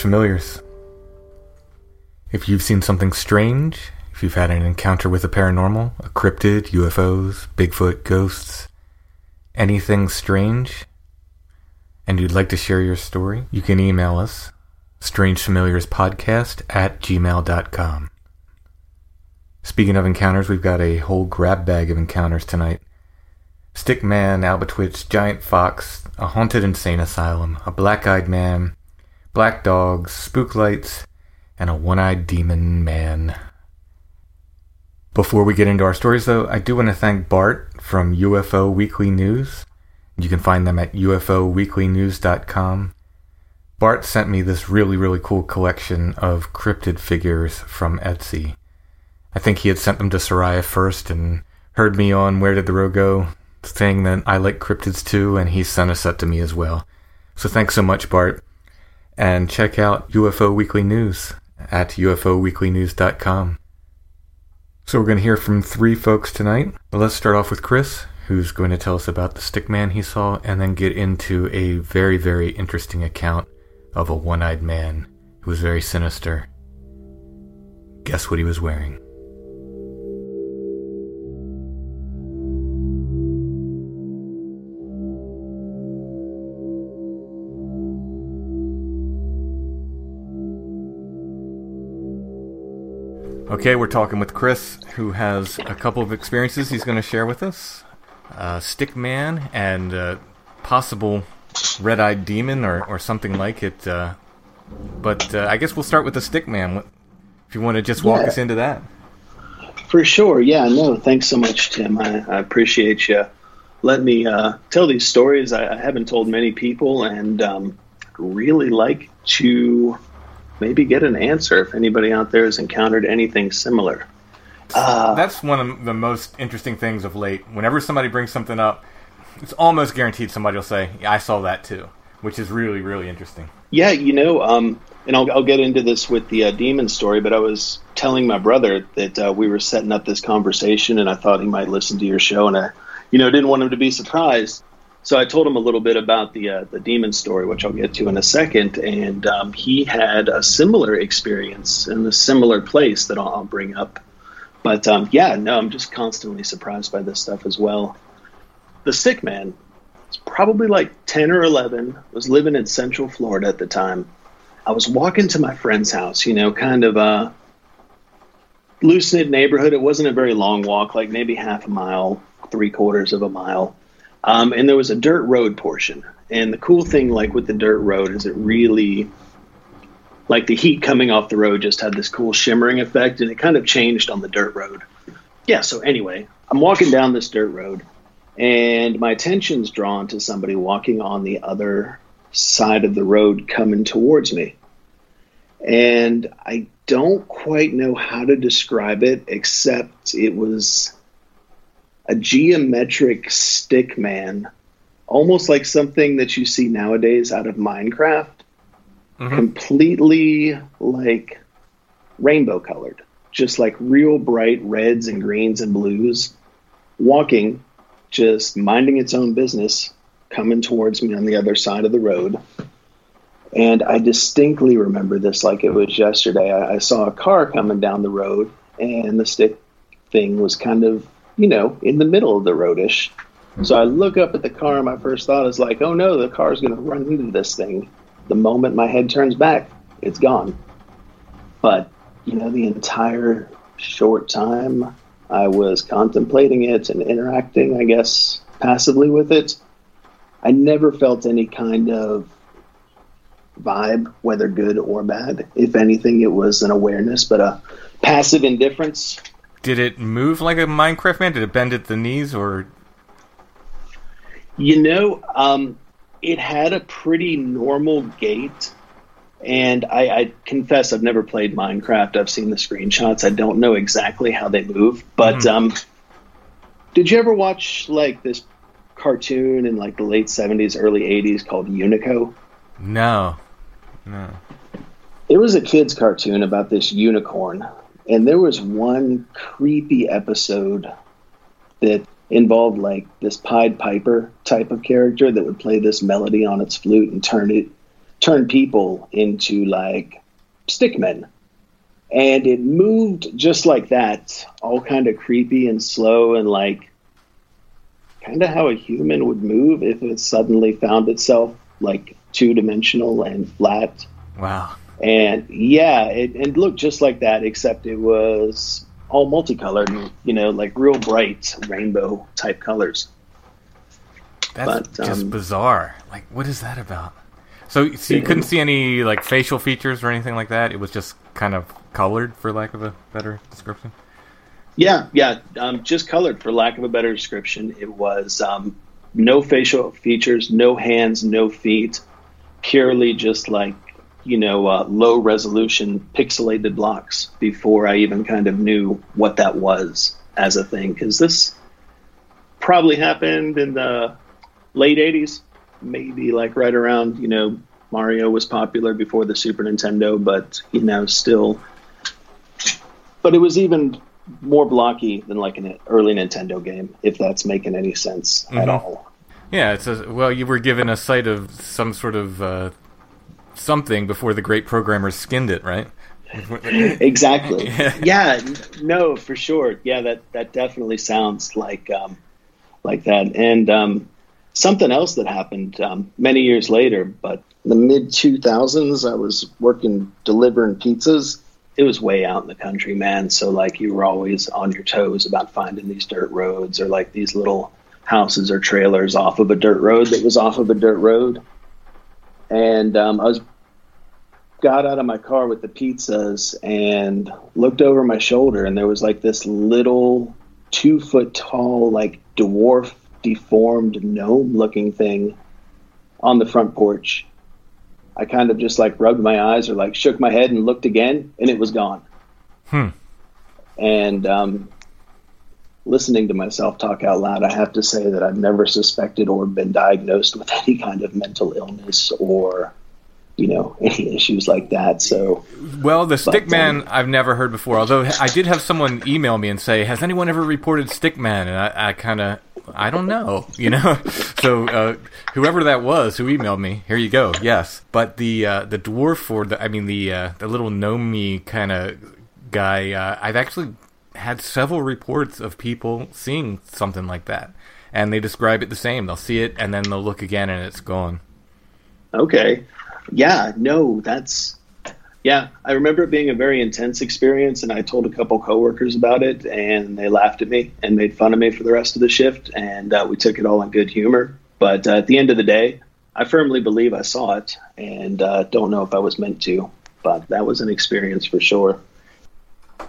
Familiars. If you've seen something strange, if you've had an encounter with the paranormal, a cryptid, UFOs, Bigfoot, ghosts, anything strange, and you'd like to share your story, you can email us, strangefamiliarspodcast at gmail.com. Speaking of encounters, we've got a whole grab bag of encounters tonight. Stick man, Albatwitch, giant fox, a haunted insane asylum, a black-eyed man, black dogs, spook lights, and a one-eyed demon man. Before we get into our stories, though, I do want to thank Bart from UFO Weekly News. You can find them at ufoweeklynews.com. Bart sent me this really, really cool collection of cryptid figures from Etsy. I think he had sent them to Seriah first and heard me on Where Did the Road Go, saying that I like cryptids too, and he sent a set to me as well. So thanks so much, Bart. And check out UFO Weekly News at ufoweeklynews.com. So we're going to hear from three folks tonight. Let's start off with Chris, who's going to tell us about the stick man he saw, and then get into a very, very interesting account of a one-eyed man who was very sinister. Guess what he was wearing? Okay, we're talking with Chris, who has a couple of experiences he's going to share with us. Uh, stick man and uh, possible red-eyed demon or, or something like it. Uh, but uh, I guess we'll start with the stick man. If you want to just walk Yeah. us into that. For sure. Yeah, no, thanks so much, Tim. I, I appreciate you letting me uh, tell these stories. I, I haven't told many people, and um, really like to maybe get an answer if anybody out there has encountered anything similar. Uh, That's one of the most interesting things of late. Whenever somebody brings something up, it's almost guaranteed somebody will say, yeah, I saw that too, which is really, really interesting. Yeah, you know, um, and I'll, I'll get into this with the uh, demon story, but I was telling my brother that uh, we were setting up this conversation, and I thought he might listen to your show, and I, you know, didn't want him to be surprised. So I told him a little bit about the uh, the demon story, which I'll get to in a second, and um, he had a similar experience in a similar place that I'll, I'll bring up. But um, yeah, no, I'm just constantly surprised by this stuff as well. The stick man, it's probably like 10 or 11, was living in Central Florida at the time. I was walking to my friend's house, you know, kind of a loose knit neighborhood. It wasn't a very long walk, like maybe half a mile, three quarters of a mile. Um, and there was a dirt road portion. And the cool thing, like with the dirt road, is it really, like the heat coming off the road just had this cool shimmering effect, and it kind of changed on the dirt road. Yeah, so anyway, I'm walking down this dirt road, and my attention's drawn to somebody walking on the other side of the road coming towards me. And I don't quite know how to describe it, except it was a geometric stick man, almost like something that you see nowadays out of Minecraft, mm-hmm. completely like rainbow colored, just like real bright reds and greens and blues, walking, just minding its own business, coming towards me on the other side of the road. And I distinctly remember this like it was yesterday. I, I saw a car coming down the road, and the stick thing was kind of, you know, in the middle of the roadish. So I look up at the car, my first thought is like, oh no, the car's going to run into this thing. The moment my head turns back, it's gone. But, you know, the entire short time I was contemplating it and interacting, I guess, passively with it, I never felt any kind of vibe, whether good or bad. If anything, it was an awareness, but a passive indifference. Did it move like a Minecraft man? Did it bend at the knees or? You know, um, it had a pretty normal gait. And I, I, confess I've never played Minecraft. I've seen the screenshots. I don't know exactly how they move. But mm. um, did you ever watch like this cartoon in like the late 70s, early 80s called Unico? No. No. It was a kids' cartoon about this unicorn, and there was one creepy episode that involved like this Pied Piper type of character that would play this melody on its flute and turn it turn people into like stickmen. And it moved just like that, all kind of creepy and slow and like kind of how a human would move if it suddenly found itself like two dimensional and flat. Wow. And yeah, it, it looked just like that, except it was all multicolored and, you know, like real bright rainbow type colors. That's but, just um, bizarre. Like, what is that about? So, so you couldn't see any like facial features or anything like that. It was just kind of colored, for lack of a better description. Yeah, yeah, um, just colored, for lack of a better description. It was um, no facial features, no hands, no feet, purely just like you know uh, low resolution pixelated blocks before I even kind of knew what that was as a thing. Because this probably happened in the late 80s maybe like right around you know Mario was popular before the Super Nintendo but you know still. But it was even more blocky than like an early Nintendo game if that's making any sense mm-hmm. at all. Yeah, it's a, well, you were given a sight of some sort of uh, something before the great programmers skinned it, right? exactly. yeah, no, for sure. Yeah, that that definitely sounds like um, like that. And um, something else that happened um, many years later, but in the mid two thousands, I was working delivering pizzas. It was way out in the country, man. So like you were always on your toes about finding these dirt roads or like these little houses or trailers off of a dirt road that was off of a dirt road. And um, I was got out of my car with the pizzas and looked over my shoulder, and there was like this little two foot tall, like dwarf, deformed gnome looking thing on the front porch. I kind of just like rubbed my eyes or like shook my head and looked again, and it was gone. Hmm. And um, listening to myself talk out loud, I have to say that I've never suspected or been diagnosed with any kind of mental illness or, you know, any issues like that. So, well, the Stickman um, I've never heard before. Although I did have someone email me and say, "Has anyone ever reported Stickman?" And I, I kind of. I don't know, you know. so uh, whoever that was who emailed me, here you go. Yes, but the uh, the dwarf or the I mean the uh, the little gnomey kind of guy, uh, I've actually had several reports of people seeing something like that, and they describe it the same. They'll see it and then they'll look again and it's gone. Okay, yeah, no, that's yeah. I remember it being a very intense experience, and I told a couple coworkers about it, and they laughed at me and made fun of me for the rest of the shift, and uh, we took it all in good humor. But uh, at the end of the day, I firmly believe I saw it, and uh, don't know if I was meant to, but that was an experience for sure.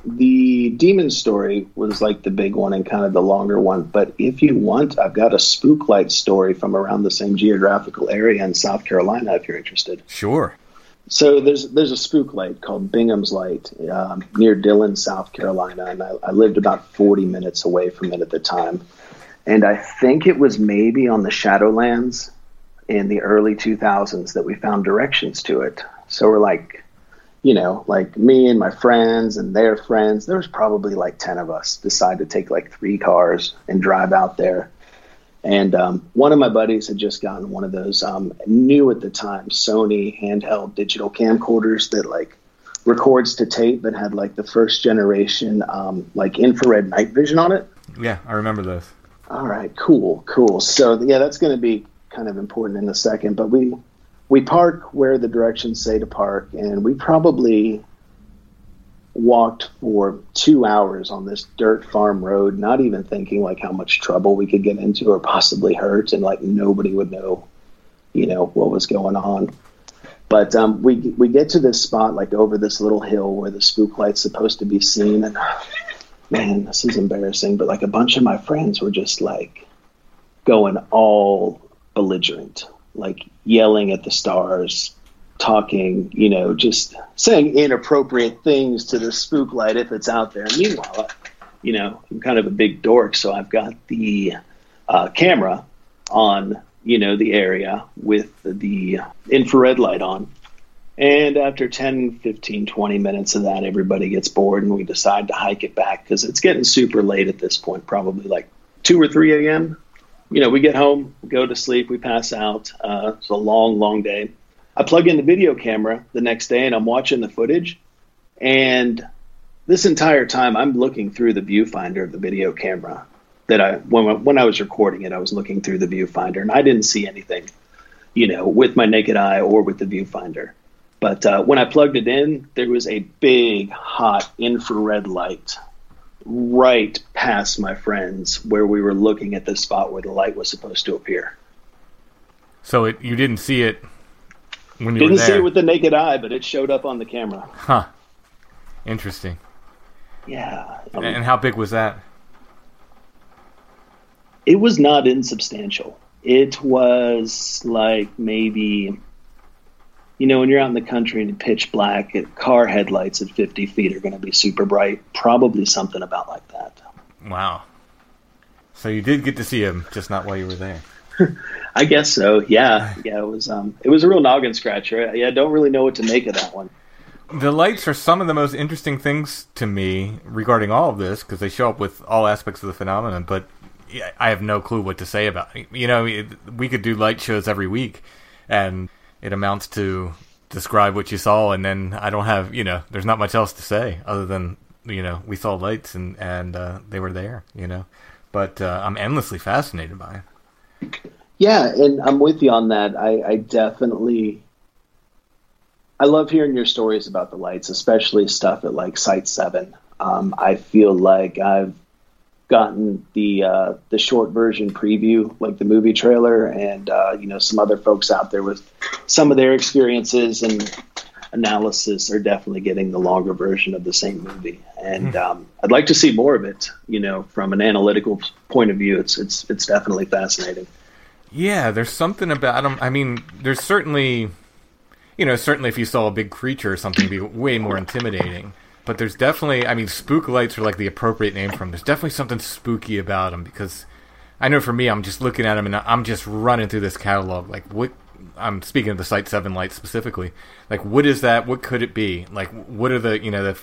The demon story was like the big one and kind of the longer one. But if you want, I've got a spook light story from around the same geographical area in South Carolina. If you're interested, Sure. so there's there's a spook light called Bingham's Light um, near Dillon, South Carolina, and I, I lived about 40 minutes away from it at the time. And I think it was maybe on the Shadowlands in the early 2000s that we found directions to it. So we're like, you know, like me and my friends and their friends. There was probably like 10 of us decide to take like three cars and drive out there. And um, one of my buddies had just gotten one of those um, new at the time Sony handheld digital camcorders that like records to tape but had like the first generation um, like infrared night vision on it. Yeah, I remember those. All right, cool, cool. So yeah, that's going to be kind of important in a second. But we we park where the directions say to park, and we probably walked for two hours on this dirt farm road, not even thinking like how much trouble we could get into or possibly hurt, and like nobody would know, you know, what was going on. But um, we we get to this spot like over this little hill where the spook light's supposed to be seen, and man, this is embarrassing. But like a bunch of my friends were just like going all belligerent, like yelling at the stars, talking, you know, just saying inappropriate things to the spook light if it's out there. Meanwhile, you know, I'm kind of a big dork, so I've got the uh, camera on, you know, the area with the infrared light on. And after 10, 15, 20 minutes of that, everybody gets bored and we decide to hike it back because it's getting super late at this point, probably like 2 or 3 a.m. You know, we get home, go to sleep, we pass out. Uh, it's a long, long day. I plug in the video camera the next day and I'm watching the footage. And this entire time, I'm looking through the viewfinder of the video camera that I when when I was recording it, I was looking through the viewfinder and I didn't see anything, you know, with my naked eye or with the viewfinder. But uh, when I plugged it in, there was a big hot infrared light right past my friends where we were looking at the spot where the light was supposed to appear. So it, you didn't see it when you Didn't were there. see it with the naked eye, but it showed up on the camera. huh. Interesting. Yeah, um, And how big was that? it was not insubstantial. It was like maybe, you know, when you're out in the country and pitch black, car headlights at 50 feet are going to be super bright. Probably something about like that. Wow. So you did get to see him, just not while you were there. I guess so. Yeah, yeah. It was um, it was a real noggin scratcher. Yeah, I don't really know what to make of that one. The lights are some of the most interesting things to me regarding all of this because they show up with all aspects of the phenomenon. But I have no clue what to say about it. You know, we could do light shows every week, and it amounts to describe what you saw, and then I don't have, you know, there's not much else to say other than you know we saw lights and and uh, they were there. You know, but uh, I'm endlessly fascinated by it. Yeah, and I'm with you on that. I, I definitely, I love hearing your stories about the lights, especially stuff at like Site Seven. Um, I feel like I've gotten the uh, the short version preview, like the movie trailer, and uh, you know some other folks out there with some of their experiences and analysis are definitely getting the longer version of the same movie. And um, I'd like to see more of it. You know, from an analytical point of view, it's it's it's definitely fascinating. Yeah, there's something about them. I mean, there's certainly, you know, certainly if you saw a big creature or something, it'd be way more intimidating. But there's definitely, I mean, spook lights are like the appropriate name for them. There's definitely something spooky about them because I know for me, I'm just looking at them and I'm just running through this catalog. Like, what? I'm speaking of the Site Seven lights specifically. Like, what is that? What could it be? Like, what are the, you know, the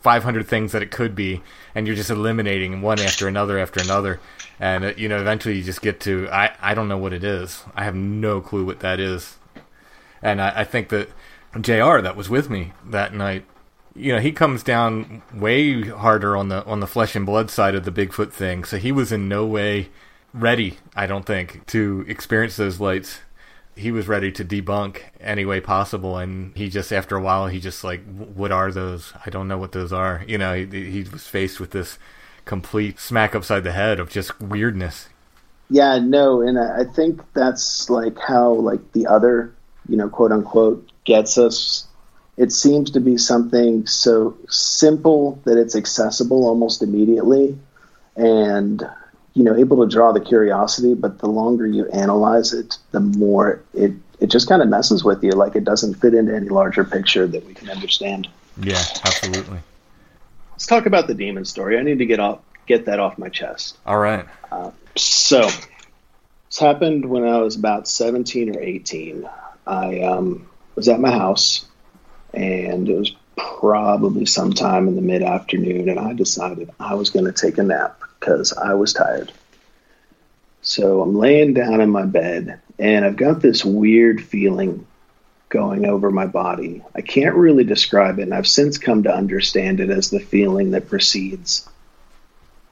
500 things that it could be, and you're just eliminating one after another after another, and uh, you know eventually you just get to I I don't know what it is. I have no clue what that is, and I, I think that Jr. that was with me that night you know, he comes down way harder on the on the flesh and blood side of the Bigfoot thing. So he was in no way ready, I don't think, to experience those lights. He was ready to debunk any way possible, and he just after a while he just like, what are those? I don't know what those are. You know, he, he was faced with this complete smack upside the head of just weirdness. Yeah, no, and I think that's like how like the other, you know, quote unquote, gets us. It seems to be something so simple that it's accessible almost immediately, and you know, able to draw the curiosity. But the longer you analyze it, the more it it just kind of messes with you. Like it doesn't fit into any larger picture that we can understand. Yeah, absolutely. Let's talk about the demon story. I need to get off get that off my chest. All right. Uh, so, this happened when I was about 17 or 18. I um, was at my house, and it was probably sometime in the mid afternoon, and I decided I was going to take a nap because I was tired. So I'm laying down in my bed, and I've got this weird feeling going over my body. I can't really describe it, and I've since come to understand it as the feeling that precedes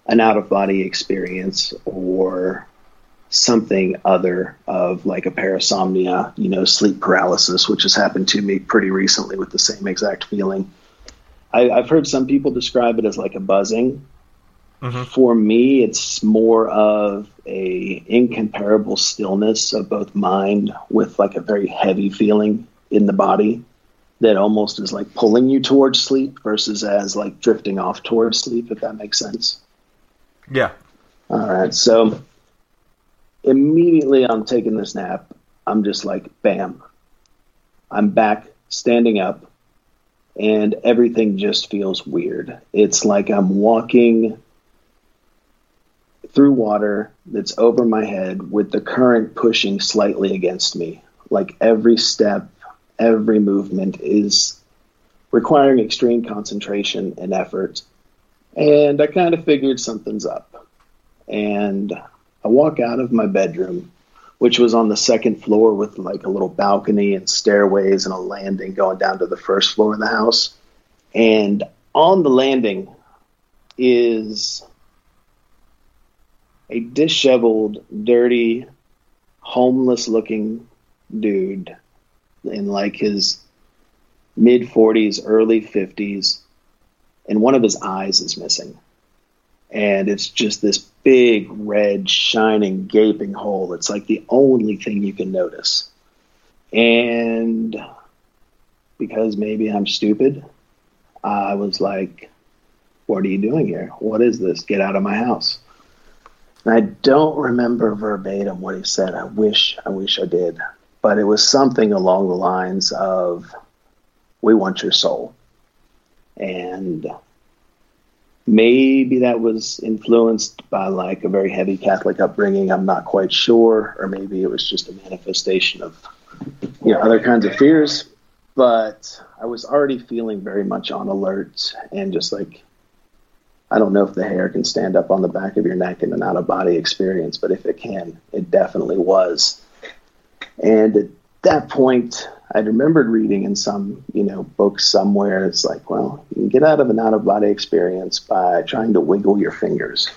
an out of body experience or something other of like a parasomnia, you know, sleep paralysis, which has happened to me pretty recently with the same exact feeling. I, have heard some people describe it as like a buzzing. Mm-hmm. For me, it's more of a incomparable stillness of both mind with like a very heavy feeling in the body that almost is like pulling you towards sleep versus as like drifting off towards sleep, if that makes sense. Yeah. All right. So immediately I'm taking this nap. I'm just like, bam. I'm back standing up and everything just feels weird. It's like I'm walking through water that's over my head with the current pushing slightly against me. Like every step, every movement is requiring extreme concentration and effort. And I kind of figured something's up. And I walk out of my bedroom, which was on the second floor with like a little balcony and stairways and a landing going down to the first floor of the house. And on the landing is a disheveled, dirty, homeless looking dude in like his mid 40s, early 50s and one of his eyes is missing. And it's just this big, red, shining, gaping hole. It's like the only thing you can notice. And because maybe I'm stupid, I was like, What are you doing here? What is this? Get out of my house. And I don't remember verbatim what he said. I wish, I wish I did. But it was something along the lines of, We want your soul and maybe that was influenced by like a very heavy Catholic upbringing. I'm not quite sure, or maybe it was just a manifestation of you know other kinds of fears. But I was already feeling very much on alert and just like I don't know if the hair can stand up on the back of your neck in an out of body experience, but if it can, it definitely was. And at that point, I'd remembered reading in some, you know, books somewhere. It's like, well, you can get out of an out of body experience by trying to wiggle your fingers.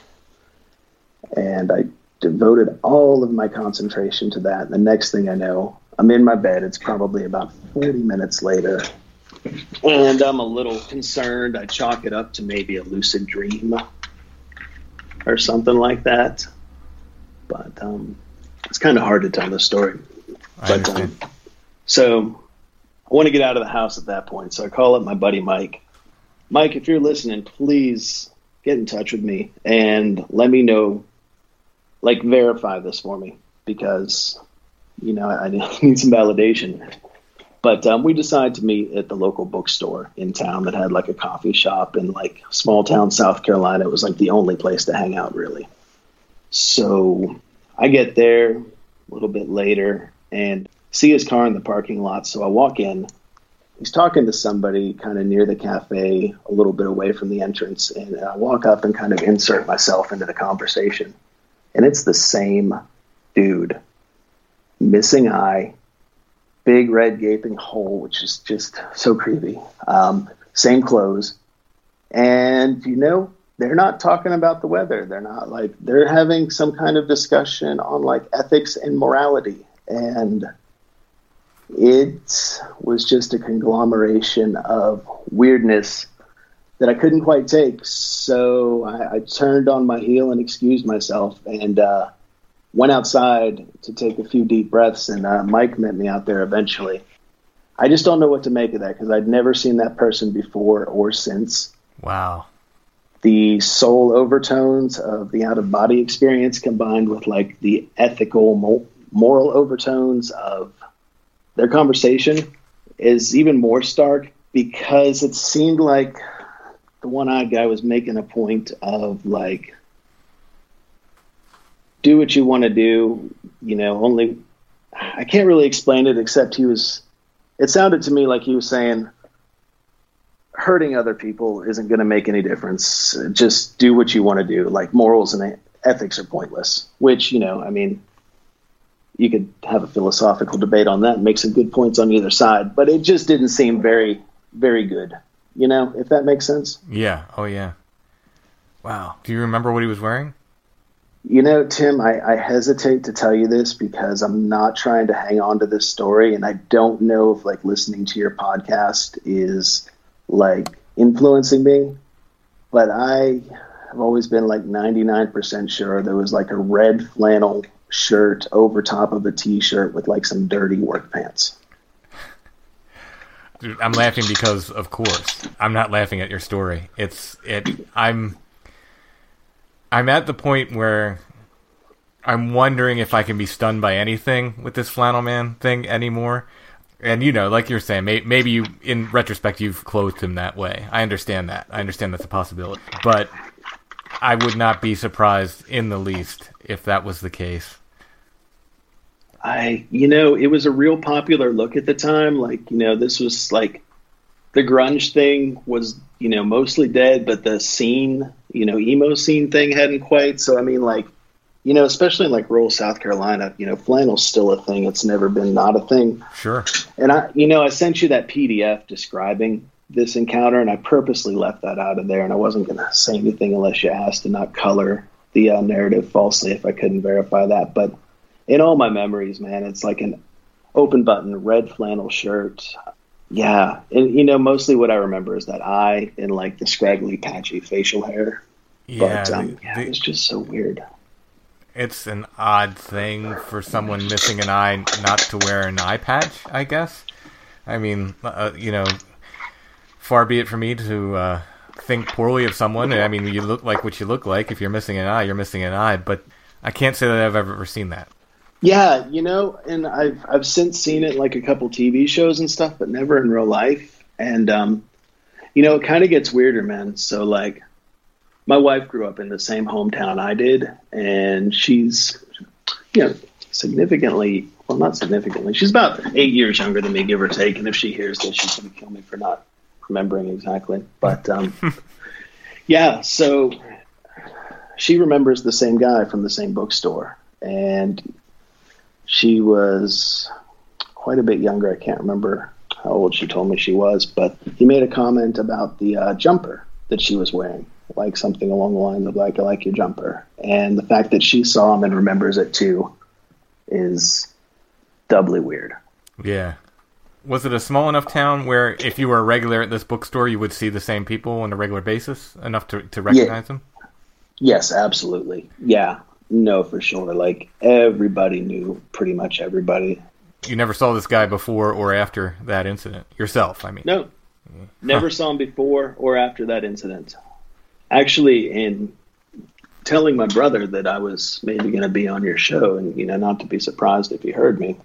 And I devoted all of my concentration to that. The next thing I know, I'm in my bed. It's probably about 40 minutes later. And I'm a little concerned. I chalk it up to maybe a lucid dream or something like that. But um, it's kind of hard to tell the story. But um, so I want to get out of the house at that point. So I call up my buddy Mike. Mike, if you're listening, please get in touch with me and let me know, like, verify this for me because, you know, I need some validation. But um, we decided to meet at the local bookstore in town that had like a coffee shop in like small town South Carolina. It was like the only place to hang out, really. So I get there a little bit later and see his car in the parking lot. So I walk in. He's talking to somebody kind of near the cafe, a little bit away from the entrance. And I walk up and kind of insert myself into the conversation. And it's the same dude. Missing eye, big red gaping hole, which is just so creepy. Um, same clothes, and you know they're not talking about the weather. They're not like they're having some kind of discussion on like ethics and morality, and it was just a conglomeration of weirdness that I couldn't quite take. So I, I turned on my heel and excused myself and uh, went outside to take a few deep breaths. And uh, Mike met me out there eventually. I just don't know what to make of that because I'd never seen that person before or since. Wow. The soul overtones of the out of body experience combined with like the ethical, moral overtones of their conversation is even more stark because it seemed like the one-eyed guy was making a point of like do what you want to do you know only i can't really explain it except he was it sounded to me like he was saying hurting other people isn't going to make any difference. Just do what you want to do. Like morals and ethics are pointless which you know i mean you could have a philosophical debate on that and make some good points on either side but it just didn't seem very very good you know, if that makes sense. Yeah. Oh, yeah. Wow. Do you remember what he was wearing? You know, Tim, I, I, hesitate to tell you this because I'm not trying to hang on to this story, and I don't know if like listening to your podcast is like influencing me. But I have always been like 99% sure there was like a red flannel shirt over top of a t-shirt with like some dirty work pants. Dude, I'm laughing because, of course, I'm not laughing at your story. It's it. I'm I'm at the point where I'm wondering if I can be stunned by anything with this flannel man thing anymore. And you know, like you're saying, may, maybe you, in retrospect, you've clothed him that way. I understand that. I understand that's a possibility. But I would not be surprised in the least if that was the case. I, you know, it was a real popular look at the time. Like, you know, this was like the grunge thing was, you know, mostly dead, but the scene, you know, emo scene thing hadn't quite. So, I mean, like, you know, especially in like rural South Carolina, you know, flannel's still a thing. It's never been not a thing. Sure. And I, you know, I sent you that PDF describing this encounter, and I purposely left that out of there, and I wasn't going to say anything unless you asked, to not color the uh, narrative falsely if I couldn't verify that. But in all my memories, man, it's like an open button red flannel shirt. Yeah, and you know, mostly what I remember is that eye and like the scraggly, patchy facial hair. Yeah, but um, yeah, the, it's just so weird. It's an odd thing for someone missing an eye not to wear an eye patch. I guess. I mean, uh, you know, far be it for me to uh, think poorly of someone. I mean, you look like what you look like. If you're missing an eye, you're missing an eye. But I can't say that I've ever seen that. Yeah, you know, and I've I've since seen it like a couple TV shows and stuff, but never in real life. And um, you know, it kind of gets weirder, man. So like, my wife grew up in the same hometown I did, and she's, you know, significantly well, not significantly. She's about eight years younger than me, give or take. And if she hears this, she's gonna kill me for not remembering exactly. But um, yeah, so she remembers the same guy from the same bookstore, and she was quite a bit younger. I can't remember how old she told me she was, but he made a comment about the uh, jumper that she was wearing, like something along the lines of like, "I like your jumper," and the fact that she saw him and remembers it too is doubly weird. Yeah. Was it a small enough town where if you were a regular at this bookstore, you would see the same people on a regular basis enough to, to recognize yeah. them? Yes, absolutely. Yeah. No, for sure. Like everybody knew pretty much everybody. You never saw this guy before or after that incident yourself. I mean, no, never saw him before or after that incident. Actually, in telling my brother that I was maybe going to be on your show, and you know, not to be surprised if he heard me.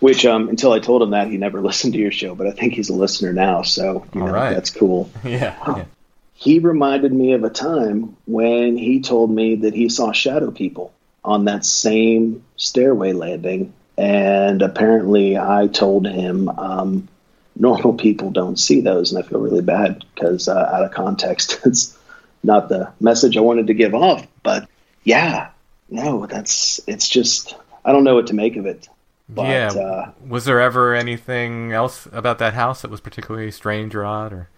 Which, um, until I told him that, he never listened to your show, but I think he's a listener now, so you know, right. that's cool. yeah. yeah he reminded me of a time when he told me that he saw shadow people on that same stairway landing. And apparently, I told him um, normal people don't see those. And I feel really bad because, uh, out of context, it's not the message I wanted to give off. But yeah, no, that's it's just, I don't know what to make of it. But, yeah. Uh, was there ever anything else about that house that was particularly strange or odd, or?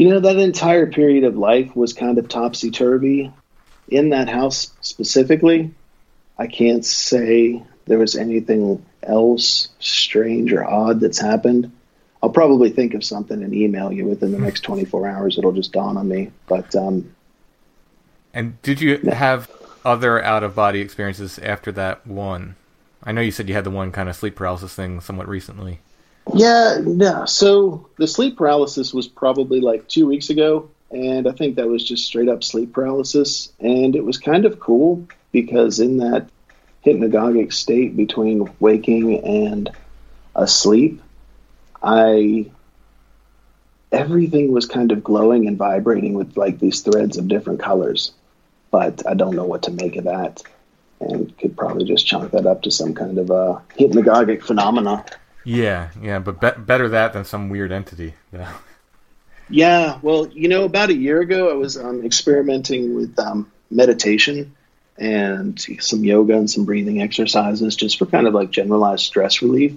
You know, that entire period of life was kind of topsy turvy. In that house specifically, I can't say there was anything else strange or odd that's happened. I'll probably think of something and email you within the next 24 hours. It'll just dawn on me. But, um, and did you have other out of body experiences after that one? I know you said you had the one kind of sleep paralysis thing somewhat recently. Yeah, no. So the sleep paralysis was probably like two weeks ago, and I think that was just straight up sleep paralysis. And it was kind of cool because in that hypnagogic state between waking and asleep, I everything was kind of glowing and vibrating with like these threads of different colors. But I don't know what to make of that and could probably just chalk that up to some kind of a hypnagogic phenomena. Yeah, yeah, but be- better that than some weird entity. Yeah. Yeah, well, you know, about a year ago, I was um, experimenting with um, meditation and some yoga and some breathing exercises just for kind of like generalized stress relief.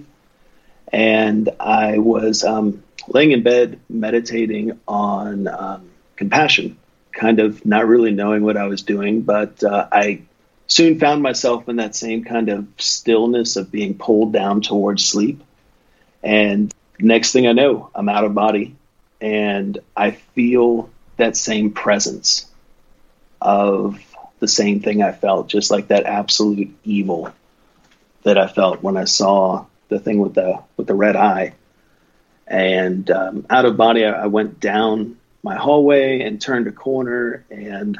And I was um, laying in bed meditating on um, compassion, kind of not really knowing what I was doing, but uh, I soon found myself in that same kind of stillness of being pulled down towards sleep. And next thing I know, I'm out of body and I feel that same presence of the same thing I felt, just like that absolute evil that I felt when I saw the thing with the with the red eye. And um, out of body, I, I went down my hallway and turned a corner, and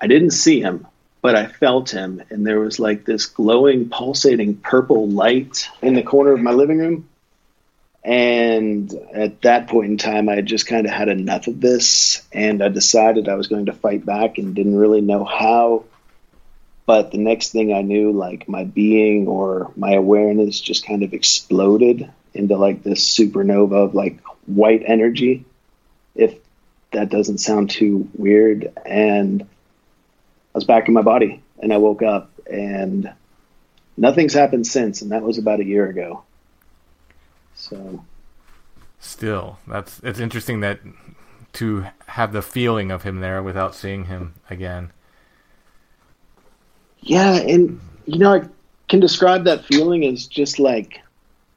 I didn't see him, but I felt him, and there was like this glowing, pulsating purple light in the corner of my living room. And at that point in time, I just kind of had enough of this, and I decided I was going to fight back and didn't really know how. But the next thing I knew, like my being or my awareness just kind of exploded into like this supernova of like white energy, if that doesn't sound too weird. And I was back in my body, and I woke up, and nothing's happened since, and that was about a year ago. So still, that's it's interesting that to have the feeling of him there without seeing him again. Yeah, and you know, I can describe that feeling as just like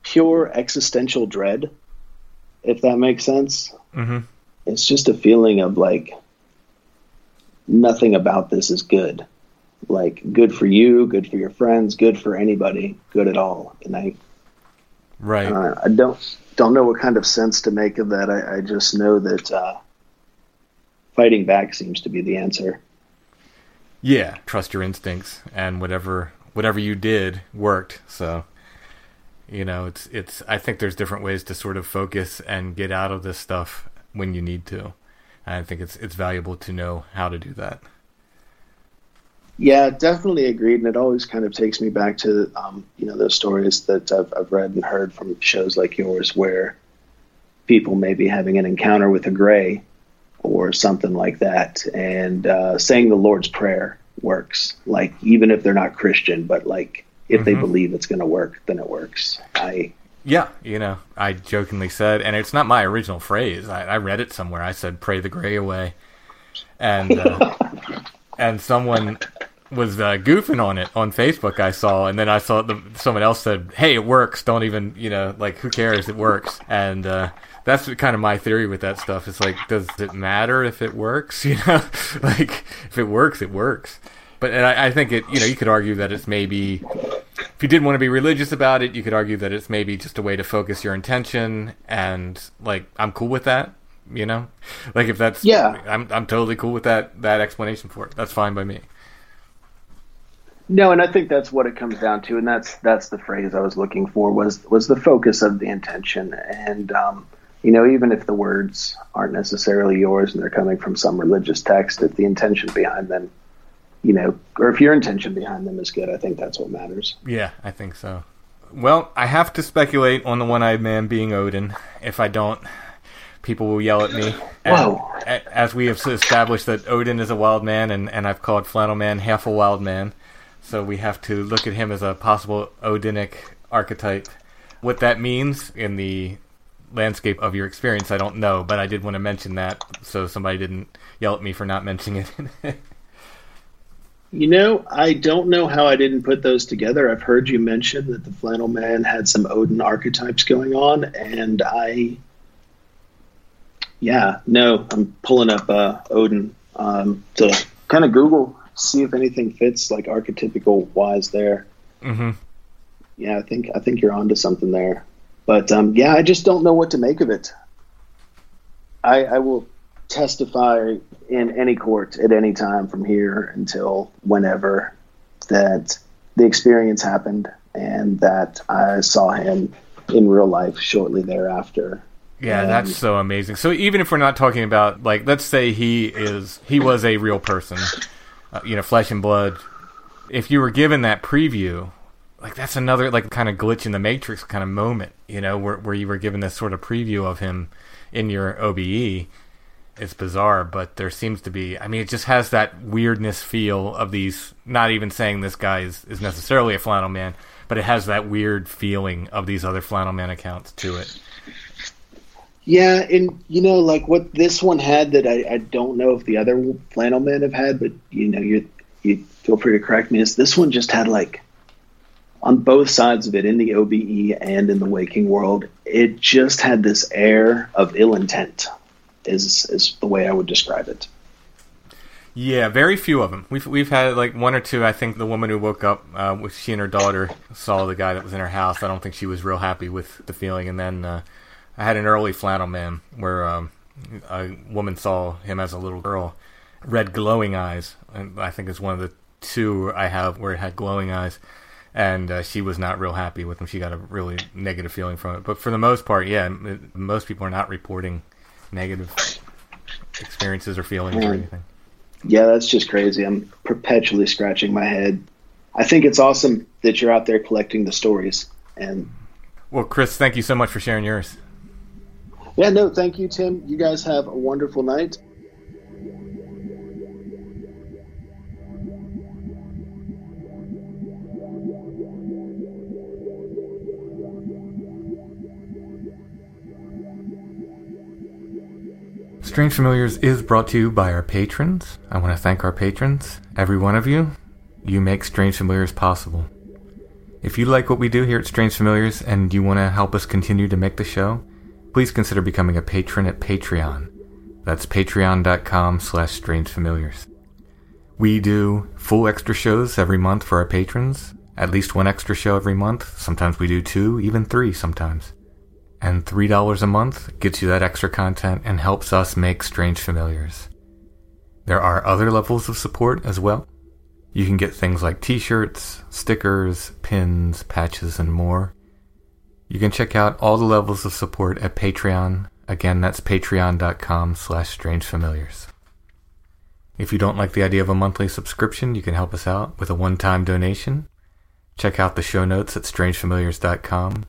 pure existential dread, if that makes sense. Mm-hmm. It's just a feeling of like nothing about this is good. Like good for you, good for your friends, good for anybody, good at all. And I Right. Uh, I don't don't know what kind of sense to make of that. I, I just know that uh, fighting back seems to be the answer. Yeah, trust your instincts, and whatever whatever you did worked. So, you know, it's it's. I think there's different ways to sort of focus and get out of this stuff when you need to. I think it's it's valuable to know how to do that. Yeah, definitely agreed. And it always kind of takes me back to, um, you know, those stories that I've, I've read and heard from shows like yours where people may be having an encounter with a gray or something like that. And uh, saying the Lord's Prayer works. Like, even if they're not Christian, but like, if mm-hmm. they believe it's going to work, then it works. I. Yeah, you know, I jokingly said, and it's not my original phrase. I, I read it somewhere. I said, "Pray the gray away," and uh, and someone was uh, goofing on it on Facebook. I saw, and then I saw the, someone else said, "Hey, it works. Don't even, you know, like who cares? It works." And uh, that's kind of my theory with that stuff. It's like, does it matter if it works? You know, like if it works, it works. But and I, I think it, you know, you could argue that it's maybe if you didn't want to be religious about it, you could argue that it's maybe just a way to focus your intention. And like, I'm cool with that. You know, like if that's yeah, I'm I'm totally cool with that that explanation for it. That's fine by me. No, and I think that's what it comes down to, and that's that's the phrase I was looking for was was the focus of the intention, and um, you know, even if the words aren't necessarily yours and they're coming from some religious text, if the intention behind them, you know, or if your intention behind them is good, I think that's what matters. Yeah, I think so. Well, I have to speculate on the one-eyed man being Odin. If I don't, people will yell at me. Whoa. as we have established that Odin is a wild man, and, and I've called Flannel Man half a wild man. So we have to look at him as a possible Odinic archetype. What that means in the landscape of your experience, I don't know, but I did want to mention that so somebody didn't yell at me for not mentioning it. You know, I don't know how I didn't put those together. I've heard you mention that the Flannel Man had some Odin archetypes going on, and I, yeah, no, I'm pulling up uh, Odin um, to kind of Google, see if anything fits like archetypical wise there. mm-hmm. Yeah, I think I think you're onto something there, but um, yeah, I just don't know what to make of it. I, I will testify in any court at any time from here until whenever that the experience happened and that I saw him in real life shortly thereafter. Yeah, that's so amazing. So even if we're not talking about like, let's say he is he was a real person, uh, you know, flesh and blood. If you were given that preview, like that's another like kind of glitch in the matrix kind of moment, you know, where where you were given this sort of preview of him in your OBE. It's bizarre, but there seems to be. I mean, it just has that weirdness feel of these. Not even saying this guy is, is necessarily a flannel man, but it has that weird feeling of these other flannel man accounts to it. Yeah, and you know, like what this one had that I, I don't know if the other flannel men have had, but you know, you you feel free to correct me. Is this one just had like on both sides of it, in the OBE and in the waking world, it just had this air of ill intent. Is is the way I would describe it. Yeah, very few of them. We've we've had like one or two. I think the woman who woke up uh, with she and her daughter saw the guy that was in her house. I don't think she was real happy with the feeling. And then uh, I had an early flannel man where um, a woman saw him as a little girl, red glowing eyes. And I think it's one of the two I have where it had glowing eyes. And uh, she was not real happy with him. She got a really negative feeling from it. But for the most part, yeah, most people are not reporting negative experiences or feelings or anything. Yeah, that's just crazy. I'm perpetually scratching my head. I think it's awesome that you're out there collecting the stories. And Well, Chris, thank you so much for sharing yours. yeah, no, thank you, Tim. You guys have a wonderful night. Strange Familiars is brought to you by our patrons. I want to thank our patrons, every one of you. You make Strange Familiars possible. If you like what we do here at Strange Familiars and you want to help us continue to make the show, please consider becoming a patron at Patreon. That's patreon.com slash strangefamiliars. We do full extra shows every month for our patrons, at least one extra show every month. Sometimes we do two, even three sometimes. And $3 a month gets you that extra content and helps us make Strange Familiars. There are other levels of support as well. You can get things like t-shirts, stickers, pins, patches, and more. You can check out all the levels of support at Patreon. Again, that's patreon.com slash strangefamiliars. If you don't like the idea of a monthly subscription, you can help us out with a one-time donation. Check out the show notes at strangefamiliars.com.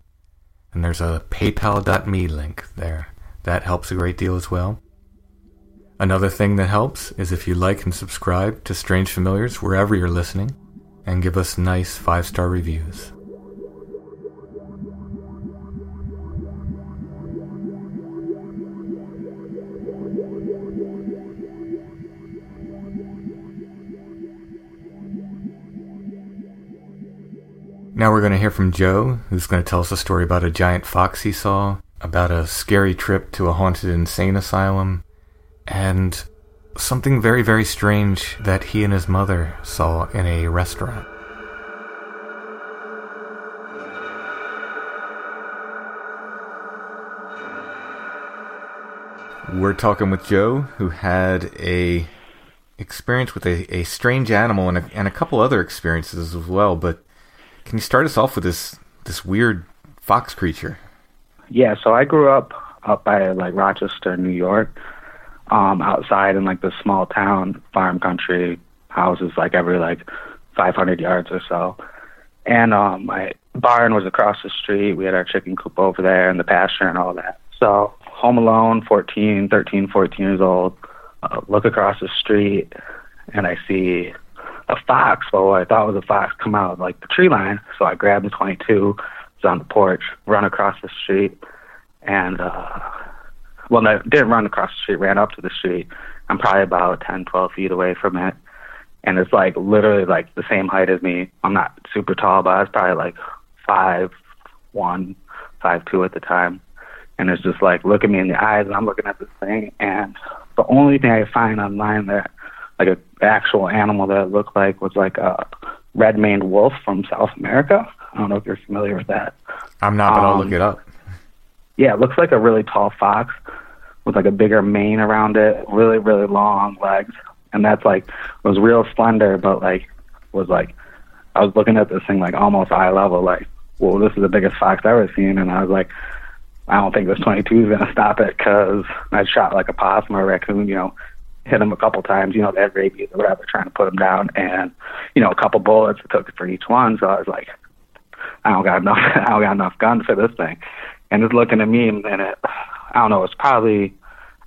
And there's a paypal.me link there. That helps a great deal as well. Another thing that helps is if you like and subscribe to Strange Familiars wherever you're listening and give us nice five star reviews. Now we're going to hear from Joe, who's going to tell us a story about a giant fox he saw, about a scary trip to a haunted insane asylum, and something very, very strange that he and his mother saw in a restaurant. We're talking with Joe, who had a experience with a, a strange animal and a, and a couple other experiences as well. But can you start us off with this this weird fox creature? Yeah, so I grew up up by like Rochester, New York, um, outside in like this small town, farm country, houses like every like 500 yards or so. And um, my barn was across the street. We had our chicken coop over there and the pasture and all that. So home alone, 14, 13, 14 years old, uh, look across the street and I see a fox, well, what I thought was a fox, come out of like the tree line. So I grabbed the 22, was on the porch, run across the street, and uh, well, no, didn't run across the street, ran up to the street. I'm probably about 10, 12 feet away from it. And it's like literally like the same height as me. I'm not super tall, but I was probably like five, one, five, two at the time. And it's just like, look at me in the eyes, and I'm looking at this thing. And the only thing I find online that, like, an actual animal that it looked like was like a red maned wolf from South America. I don't know if you're familiar with that. I'm not, but I'll Um, look it up. Yeah, it looks like a really tall fox with like a bigger mane around it, really, really long legs. And that's like was real slender, but like was like I was looking at this thing like almost eye level, like, well, this is the biggest fox I've ever seen. And I was like, I don't think this 22 is gonna stop it because I shot like a possum or a raccoon, you know, hit him a couple times, you know, they had rabies or whatever, trying to put him down, and you know, a couple bullets took for each one. So I was like, I don't got enough, I don't got enough guns for this thing and it's looking at me and it I don't know, it's probably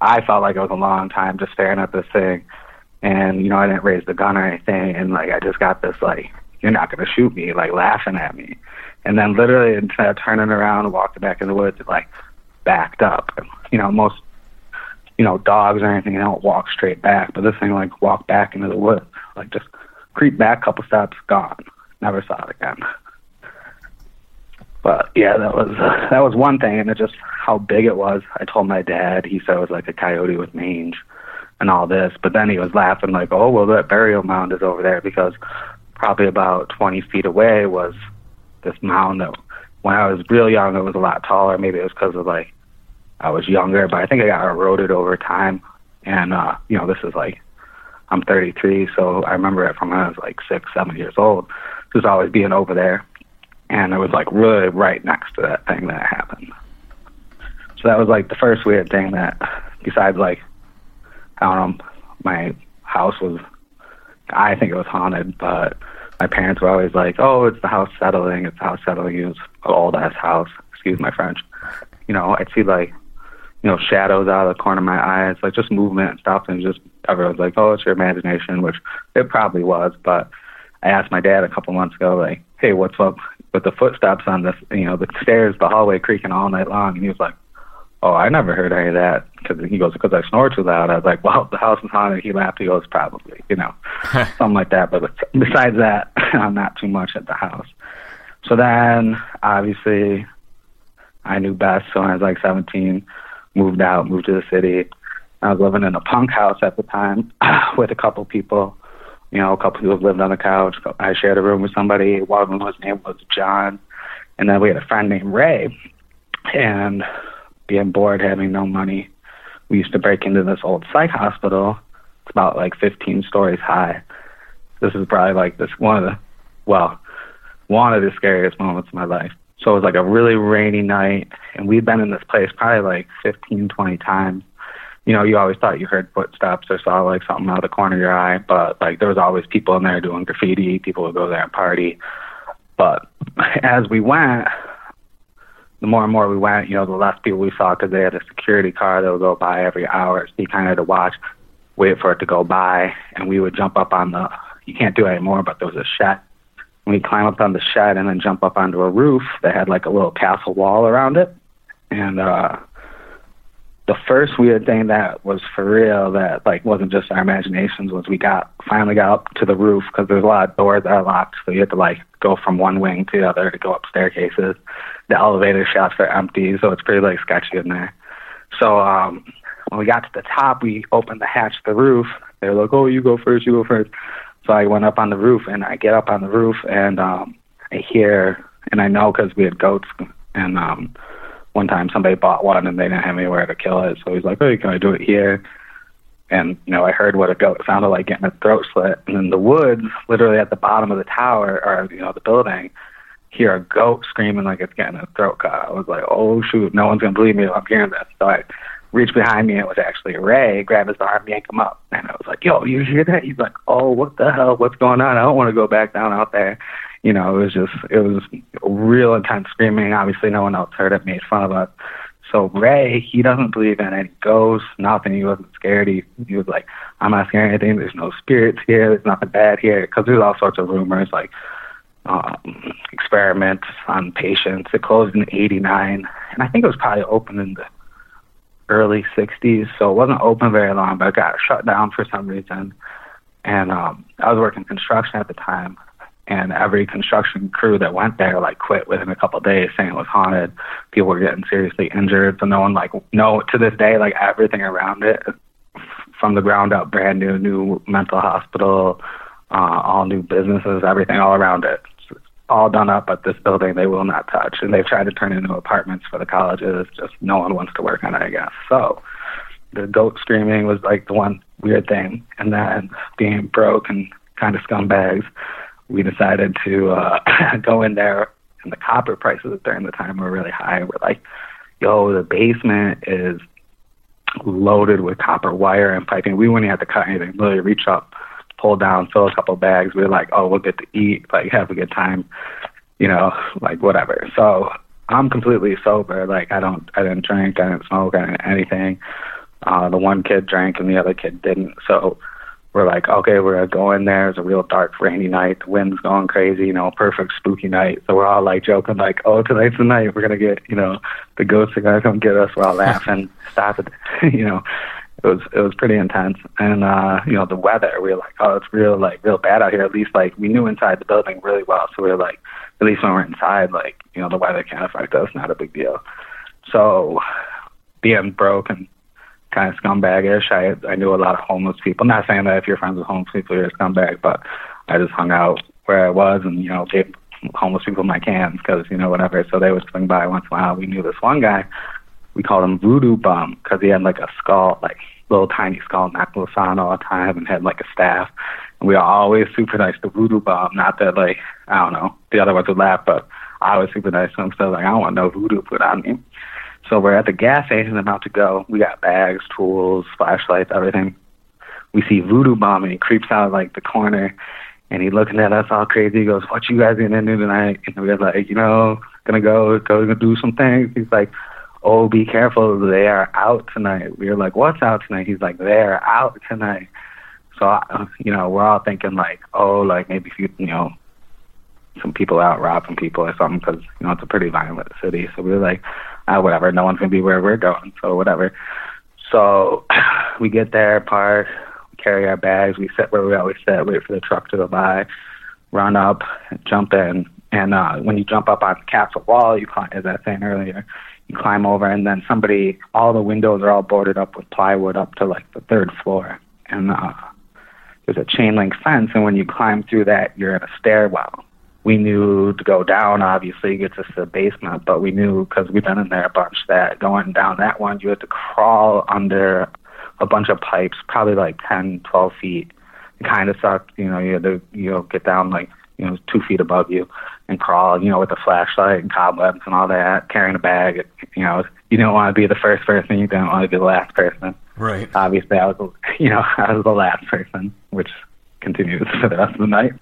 I felt like it was a long time just staring at this thing and you know, I didn't raise the gun or anything and like I just got this like, You're not gonna shoot me, like laughing at me. And then literally instead of turning around and walking back in the woods, it like backed up. You know, most you know, dogs or anything, they don't walk straight back, but this thing like walked back into the woods, like just creep back a couple steps, gone. Never saw it again. But yeah, that was uh, that was one thing, and it just how big it was. I told my dad. He said it was like a coyote with mange, and all this. But then he was laughing like, "Oh well, that burial mound is over there," because probably about 20 feet away was this mound that when I was real young, it was a lot taller. Maybe it was because of like I was younger, but I think I got eroded over time. And uh, you know, this is like I'm 33, so I remember it from when I was like six, seven years old. Just always being over there and it was like really right next to that thing that happened. So that was like the first weird thing that, besides like, I don't know, my house was, I think it was haunted, but my parents were always like, oh, it's the house settling, it's the house settling, it was an old ass house, excuse my French. You know, I'd see like, you know, shadows out of the corner of my eyes, like just movement and stuff, and just everyone's like, oh, it's your imagination, which it probably was, but I asked my dad a couple months ago, like, hey, what's up with the footsteps on this, you know, the stairs, the hallway creaking all night long? And he was like, oh, I never heard any of that. Cause he goes, because I snore too loud. I was like, well, the house is haunted. He laughed. He goes, probably, you know, something like that. But besides that, I'm not too much at the house. So then, obviously, I knew best. So when I was like 17, moved out, moved to the city. I was living in a punk house at the time with a couple people you know, a couple people lived on the couch. I shared a room with somebody. One of them, his name was John. And then we had a friend named Ray. And being bored, having no money, we used to break into this old psych hospital. It's about like 15 stories high. This is probably like this one of the, well, one of the scariest moments of my life. So it was like a really rainy night, and we'd been in this place probably like 15, 20 times you know, you always thought you heard footsteps or saw like something out of the corner of your eye, but like there was always people in there doing graffiti. People would go there and party. But as we went, the more and more we went, you know, the less people we saw because they had a security car that would go by every hour. So you kind of had to watch, wait for it to go by, and we would jump up on the. You can't do it anymore, but there was a shed. We'd climb up on the shed and then jump up onto a roof that had like a little castle wall around it, and uh the first weird thing that was for real that like wasn't just our imaginations was we got finally got up to the roof because there's a lot of doors that are locked so you had to like go from one wing to the other to go up staircases. The elevator shafts are empty so it's pretty like sketchy in there. So um when we got to the top we opened the hatch to the roof. They were like oh you go first you go first so i went up on the roof and i get up on the roof and um i hear and i know because we had goats and um one time somebody bought one and they didn't have anywhere to kill it. So he's like, hey, can I do it here? And, you know, I heard what a goat sounded like getting a throat slit. And in the woods, literally at the bottom of the tower or, you know, the building, hear a goat screaming like it's getting a throat cut. I was like, oh, shoot, no one's going to believe me if I'm hearing this. So I reached behind me and it was actually Ray, grabbed his arm, yank him up. And I was like, yo, you hear that? He's like, oh, what the hell? What's going on? I don't want to go back down out there you know, it was just it was real intense screaming. Obviously, no one else heard it, made fun of us. So Ray, he doesn't believe in any ghosts, nothing. He wasn't scared. He, he was like, I'm not scared of anything. There's no spirits here. There's nothing bad here. Because there's all sorts of rumors, like um, experiments on patients. It closed in 89. And I think it was probably open in the early 60s. So it wasn't open very long, but it got shut down for some reason. And um, I was working construction at the time and every construction crew that went there like quit within a couple days saying it was haunted people were getting seriously injured so no one like no to this day like everything around it from the ground up brand new new mental hospital uh all new businesses everything all around it all done up but this building they will not touch and they've tried to turn it into apartments for the colleges just no one wants to work on it i guess so the goat screaming was like the one weird thing and then being broke and kind of scumbags we decided to uh, go in there, and the copper prices during the time were really high. We're like, yo, the basement is loaded with copper wire and piping. We wouldn't have to cut anything. Literally reach up, pull down, fill a couple bags. We are like, oh, we'll get to eat, like have a good time, you know, like whatever. So I'm completely sober. Like I don't, I didn't drink, I didn't smoke, I didn't anything. Uh, the one kid drank and the other kid didn't. So we're like, okay, we're gonna go in there. It's a real dark, rainy night. The wind's going crazy, you know, perfect spooky night. So we're all like joking, like, oh, tonight's the night. We're gonna get, you know, the ghosts are gonna come get us. We're all laughing, stop it, you know. It was it was pretty intense, and uh, you know the weather. We were like, oh, it's real like real bad out here. At least like we knew inside the building really well, so we were like, at least when we're inside, like you know the weather can't affect us. Not a big deal. So being broke and kind of scumbagish. I I knew a lot of homeless people. Not saying that if you're friends with homeless people you're a scumbag, but I just hung out where I was and you know gave homeless people my cans because you know whatever. So they would swing by once in a while. We knew this one guy. We called him Voodoo Bum because he had like a skull, like little tiny skull necklace on all the time, and had like a staff. And we were always super nice to Voodoo Bum. Not that like I don't know the other ones would laugh, but I was super nice to him. So like I don't want no voodoo put on me. So we're at the gas station about to go. We got bags, tools, flashlights, everything. We see Voodoo Bum and he creeps out of, like the corner and he looking at us all crazy. He goes, What you guys gonna do tonight? And we're like, you know, gonna go go gonna do some things. He's like, Oh, be careful, they are out tonight. We were like, What's out tonight? He's like, They're out tonight. So uh, you know, we're all thinking like, oh, like maybe you you know, some people out robbing people or something because you know it's a pretty violent city. So we were like, ah, whatever. No one's gonna be where we're going, so whatever. So we get there, park, carry our bags, we sit where we always sit, wait for the truck to go by, run up, jump in, and uh, when you jump up on the castle wall, you climb, as I was saying earlier, you climb over, and then somebody, all the windows are all boarded up with plywood up to like the third floor, and uh, there's a chain link fence, and when you climb through that, you're in a stairwell we knew to go down obviously gets us to the basement, but we knew because we've been in there a bunch that going down that one you had to crawl under a bunch of pipes, probably like 10, 12 feet. It kind of sucked, you know. You had to you know get down like you know two feet above you and crawl, you know, with a flashlight and cobwebs and all that, carrying a bag. You know, you don't want to be the first person, you don't want to be the last person. Right. Obviously, I was, you know, I was the last person, which continues for the rest of the night.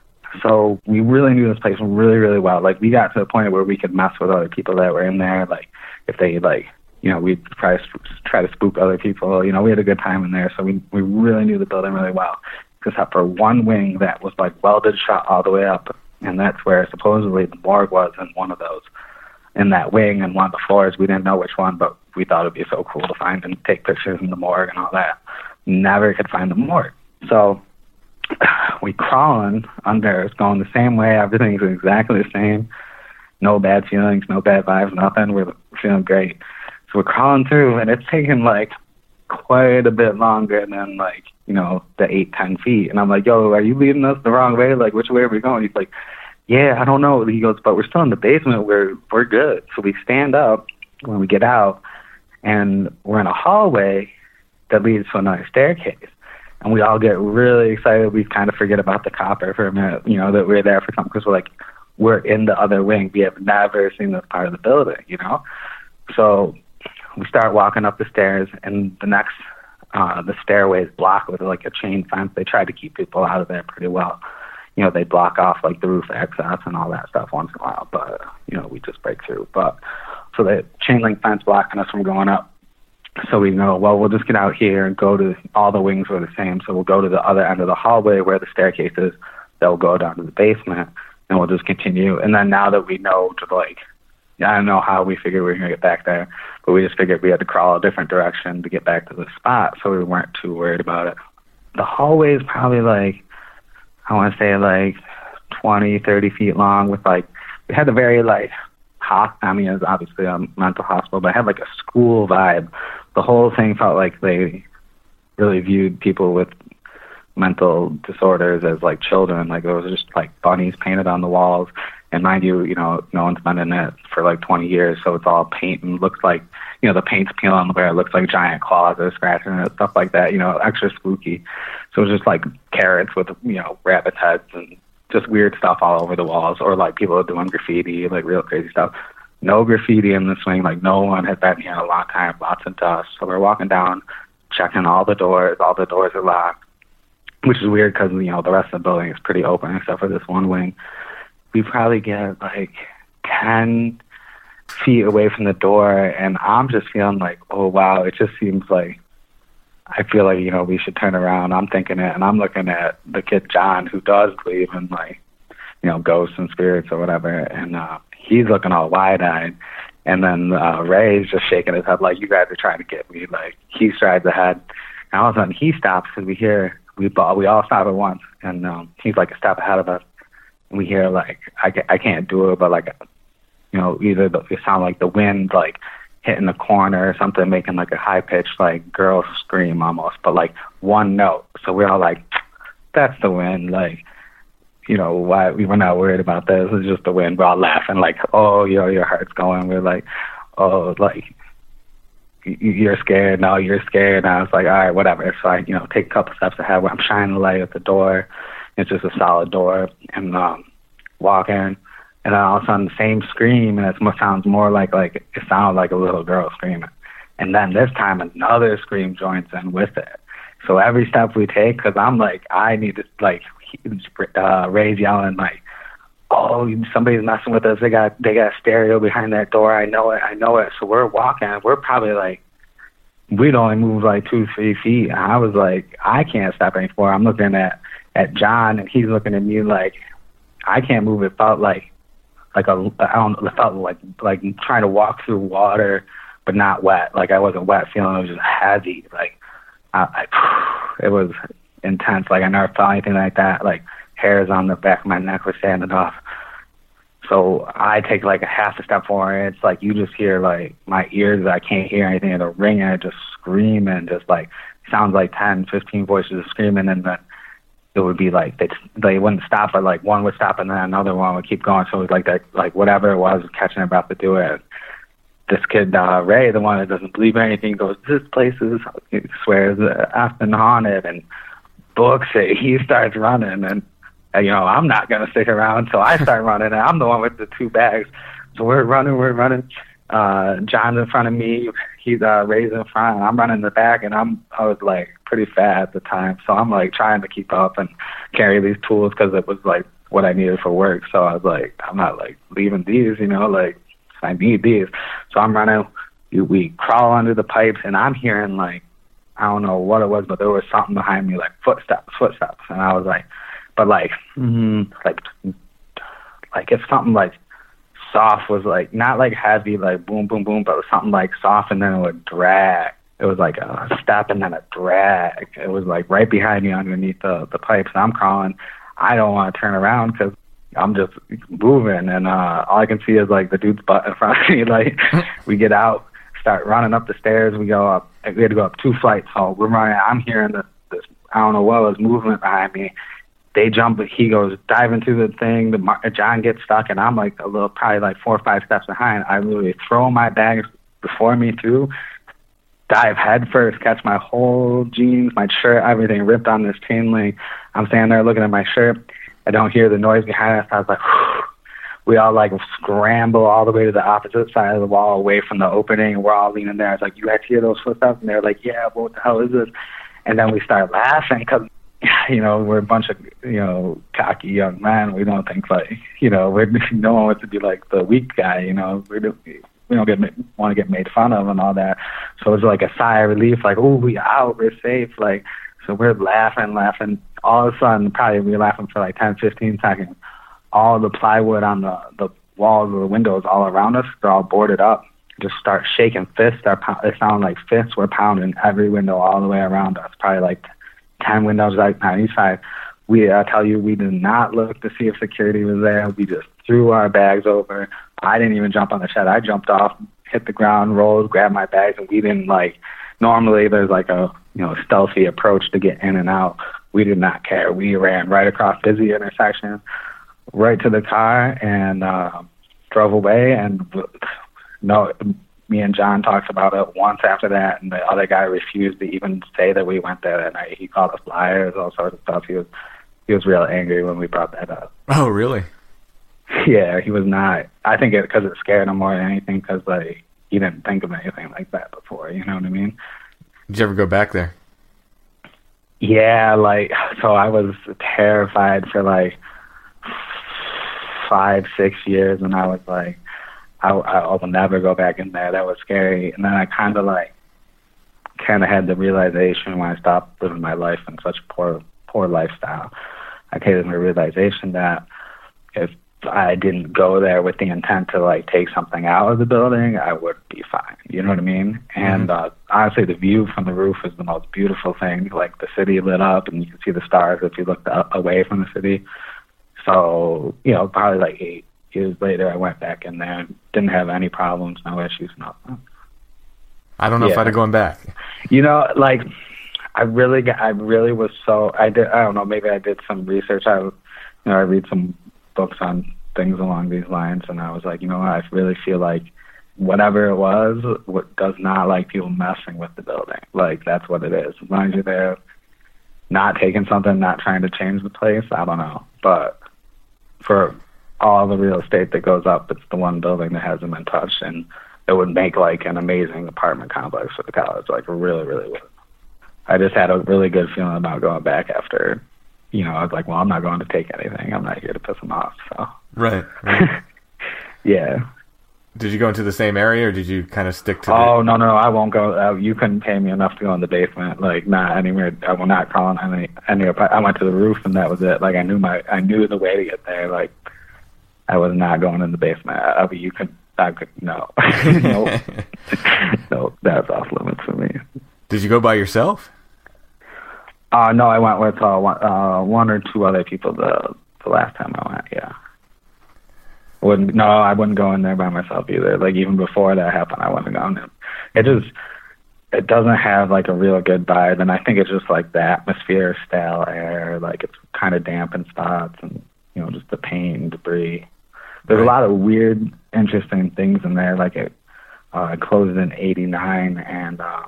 So we really knew this place really, really well. Like we got to the point where we could mess with other people that were in there. Like if they like, you know, we'd try to try to spook other people. You know, we had a good time in there. So we we really knew the building really well, except for one wing that was like welded shut all the way up, and that's where supposedly the morgue was in one of those. In that wing and one of the floors, we didn't know which one, but we thought it'd be so cool to find and take pictures in the morgue and all that. Never could find the morgue. So we crawling under. It's going the same way. Everything's exactly the same. No bad feelings, no bad vibes, nothing. We're feeling great. So we're crawling through, and it's taking like quite a bit longer than like you know the eight ten feet. And I'm like, yo, are you leading us the wrong way? Like, which way are we going? He's like, yeah, I don't know. He goes, but we're still in the basement. We're we're good. So we stand up when we get out, and we're in a hallway that leads to another staircase and we all get really excited. We kind of forget about the copper for a minute, you know, that we're there for something because we're like, we're in the other wing. We have never seen this part of the building, you know. So we start walking up the stairs, and the next, uh, the stairway is blocked with like a chain fence. They try to keep people out of there pretty well. You know, they block off like the roof access and all that stuff once in a while, but you know, we just break through. But so the chain link fence blocking us from going up. So we know, well, we'll just get out here and go to all the wings were the same. So we'll go to the other end of the hallway where the staircase is. That will go down to the basement, and we'll just continue. And then now that we know to like, I don't know how we figured we were gonna get back there, but we just figured we had to crawl a different direction to get back to the spot, so we weren't too worried about it. The hallway is probably like, I want to say like 20, 30 feet long with like, we had a very like hot, I mean, it's obviously a mental hospital, but it had like a school vibe. The whole thing felt like they really viewed people with mental disorders as like children. Like there was just like bunnies painted on the walls. And mind you, you know, no one's been in it for like 20 years, so it's all paint and looks like, you know, the paint's peeling where it looks like giant claws are scratching it, stuff like that. You know, extra spooky. So it's just like carrots with, you know, rabbit heads and just weird stuff all over the walls, or like people doing graffiti, like real crazy stuff. No graffiti in the swing, like no one had been here in a long time, lots of dust. So we're walking down, checking all the doors, all the doors are locked, which is weird because, you know, the rest of the building is pretty open except for this one wing. We probably get like 10 feet away from the door, and I'm just feeling like, oh wow, it just seems like I feel like you know we should turn around. I'm thinking it, and I'm looking at the kid John who does believe in like you know ghosts and spirits or whatever, and uh, he's looking all wide eyed. And then uh, Ray's just shaking his head like you guys are trying to get me. Like he strides ahead, and all of a sudden he stops because we hear we we all stop at once, and um, he's like a step ahead of us. We hear like I I can't do it, but like you know either the, it sound like the wind like hitting the corner or something, making like a high pitched like girl scream almost, but like one note. So we're all like, that's the wind. Like, you know, why we were not worried about this. It's just the wind. We're all laughing like, oh, yo, your heart's going. We're like, oh, like you're scared. No, you're scared. And I was like, all right, whatever. So I, you know, take a couple steps ahead where I'm shining the light at the door. It's just a solid door and um, walk in and then all of a sudden the same scream and it sounds more like like it sounds like a little girl screaming. And then this time another scream joins in with it. So every step we take because i'm like i need to like uh ray's yelling like oh somebody's messing with us. They got they got a stereo behind that door. I know it. I know it. So we're walking. We're probably like we'd only move like two three feet. And i was like i can't stop anymore i'm looking at at john and he's looking at me like i can't move it felt like like a I don't know, it felt like like trying to walk through water, but not wet. Like I wasn't wet, feeling it was just heavy. Like I, I it was intense. Like I never felt anything like that. Like hairs on the back of my neck were standing off. So I take like a half a step forward. It's like you just hear like my ears. I can't hear anything. The ringing, I just scream and just like sounds like ten, fifteen voices screaming, and then it would be like they they wouldn't stop, but like one would stop and then another one would keep going. So it was like that, like whatever it was, catching breath to do it. This kid uh, Ray, the one that doesn't believe anything, goes, "This place is," he swears, often haunted, and books it. He starts running, and uh, you know I'm not gonna stick around, so I start running, and I'm the one with the two bags. So we're running, we're running. Uh, John's in front of me. He's uh, Ray's in front. And I'm running the back, and I'm I was like pretty fat at the time, so I'm like trying to keep up and carry these tools because it was like what I needed for work. So I was like, I'm not like leaving these, you know, like I need these. So I'm running. We crawl under the pipes, and I'm hearing like I don't know what it was, but there was something behind me, like footsteps, footsteps, and I was like, but like, mm, like, like if something like soft was like not like heavy, like boom, boom, boom, but was something like soft, and then it would drag. It was like a step and then a drag. It was like right behind me underneath the the pipes, and I'm crawling. I don't want to turn around because I'm just moving, and uh all I can see is like the dude's butt in front of me. Like we get out, start running up the stairs. We go up. We had to go up two flights. So we're running. I'm hearing this. this I don't know what was movement behind me they jump. He goes dive into the thing. The John gets stuck, and I'm like a little, probably like four or five steps behind. I literally throw my bags before me through, dive head first, catch my whole jeans, my shirt, everything ripped on this chain link. I'm standing there looking at my shirt. I don't hear the noise behind us. I was like, Whew. we all like scramble all the way to the opposite side of the wall, away from the opening, we're all leaning there. I was like, you guys hear those footsteps? And they're like, yeah. What the hell is this? And then we start laughing because you know, we're a bunch of, you know, cocky young men. We don't think like, you know, we're, no one wants to be like the weak guy, you know, we're, we don't get want to get made fun of and all that. So it was like a sigh of relief, like, oh, we out, we're safe. Like, so we're laughing, laughing. All of a sudden, probably we were laughing for like 10, 15 seconds. All the plywood on the the walls of the windows all around us, they're all boarded up. Just start shaking fists. They're, it sounded like fists were pounding every window all the way around us. Probably like 10 windows like on each side. We, I tell you, we did not look to see if security was there. We just threw our bags over. I didn't even jump on the shed. I jumped off, hit the ground, rolled, grabbed my bags, and we didn't like. Normally, there's like a you know stealthy approach to get in and out. We did not care. We ran right across busy intersection, right to the car, and uh, drove away. And no, me and John talked about it once after that, and the other guy refused to even say that we went there that night. He called us liars, all sorts of stuff. He was he was real angry when we brought that up. Oh, really? Yeah, he was not. I think it because it scared him more than anything because like he didn't think of anything like that before. You know what I mean? Did you ever go back there? Yeah, like so I was terrified for like five, six years, and I was like, I, I will never go back in there. That was scary. And then I kind of like, kind of had the realization when I stopped living my life in such poor, poor lifestyle. I came to the realization that if I didn't go there with the intent to like take something out of the building, I would be fine. You know what I mean? And uh, honestly, the view from the roof is the most beautiful thing. Like the city lit up, and you can see the stars if you looked up, away from the city. So you know, probably like eight years later, I went back in there, didn't have any problems, no issues, nothing. I don't know if I'd have gone back. You know, like I really, got, I really was so. I did. I don't know. Maybe I did some research. I, you know, I read some books on things along these lines, and I was like, you know, I really feel like whatever it was, what does not like people messing with the building. Like that's what it is. As long as you're there, not taking something, not trying to change the place. I don't know, but for all the real estate that goes up, it's the one building that hasn't been touched, and it would make like an amazing apartment complex for the college. Like really, really would. I just had a really good feeling about going back after, you know, I was like, well, I'm not going to take anything. I'm not here to piss them off. So Right. right. yeah. did you go into the same area, or did you kind of stick to? Oh no, no, I won't go. Uh, you couldn't pay me enough to go in the basement. Like not anywhere. I will not call on any any. I went to the roof and that was it. Like I knew my I knew the way to get there. Like I was not going in the basement. I, I, you could. I could no. no. no, that's off limits for me. Did you go by yourself? Uh no, I went with uh, one, uh, one or two other people the the last time I went. Yeah. Wouldn't no, I wouldn't go in there by myself either. Like even before that happened, I wouldn't go in. there. It just it doesn't have like a real good vibe, and I think it's just like the atmosphere, stale air, like it's kind of damp in spots, and you know just the paint, debris. There's a lot of weird, interesting things in there. Like it, uh, it closed in '89, and uh,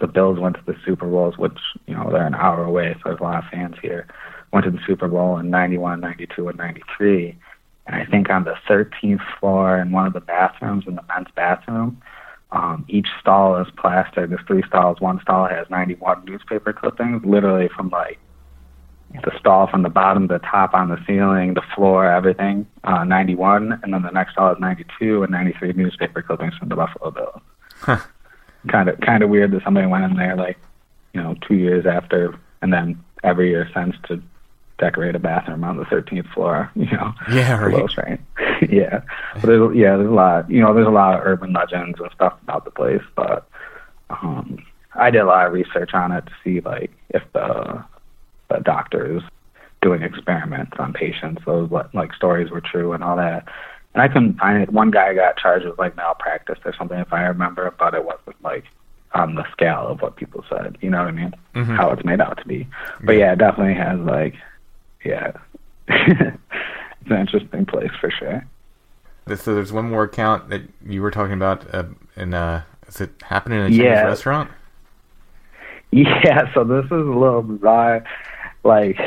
the Bills went to the Super Bowls, which you know they're an hour away, so there's a lot of fans here. Went to the Super Bowl in '91, '92, and '93, and I think on the 13th floor in one of the bathrooms, in the men's bathroom, um, each stall is plastered. There's three stalls. One stall has 91 newspaper clippings, literally from like the stall from the bottom to the top on the ceiling, the floor, everything. Uh, 91, and then the next stall is 92 and 93 newspaper clippings from the Buffalo Bills. Huh. Kind of, kind of weird that somebody went in there like, you know, two years after, and then every year since to decorate a bathroom on the 13th floor. You know, Yeah, a little right. strange. yeah, but there's yeah, there's a lot. You know, there's a lot of urban legends and stuff about the place, but um, I did a lot of research on it to see like if the, the doctors doing experiments on patients, those like stories were true and all that. And I couldn't find it. One guy got charged with like malpractice or something, if I remember, but it wasn't like on the scale of what people said. You know what I mean? Mhm. How it's made out to be. But yeah, it definitely has like, yeah, it's an interesting place for sure. So there's one more account that you were talking about. Uh, in uh, is it happening in a Chinese Yeah. restaurant? Yeah, so this is a little bizarre. Like,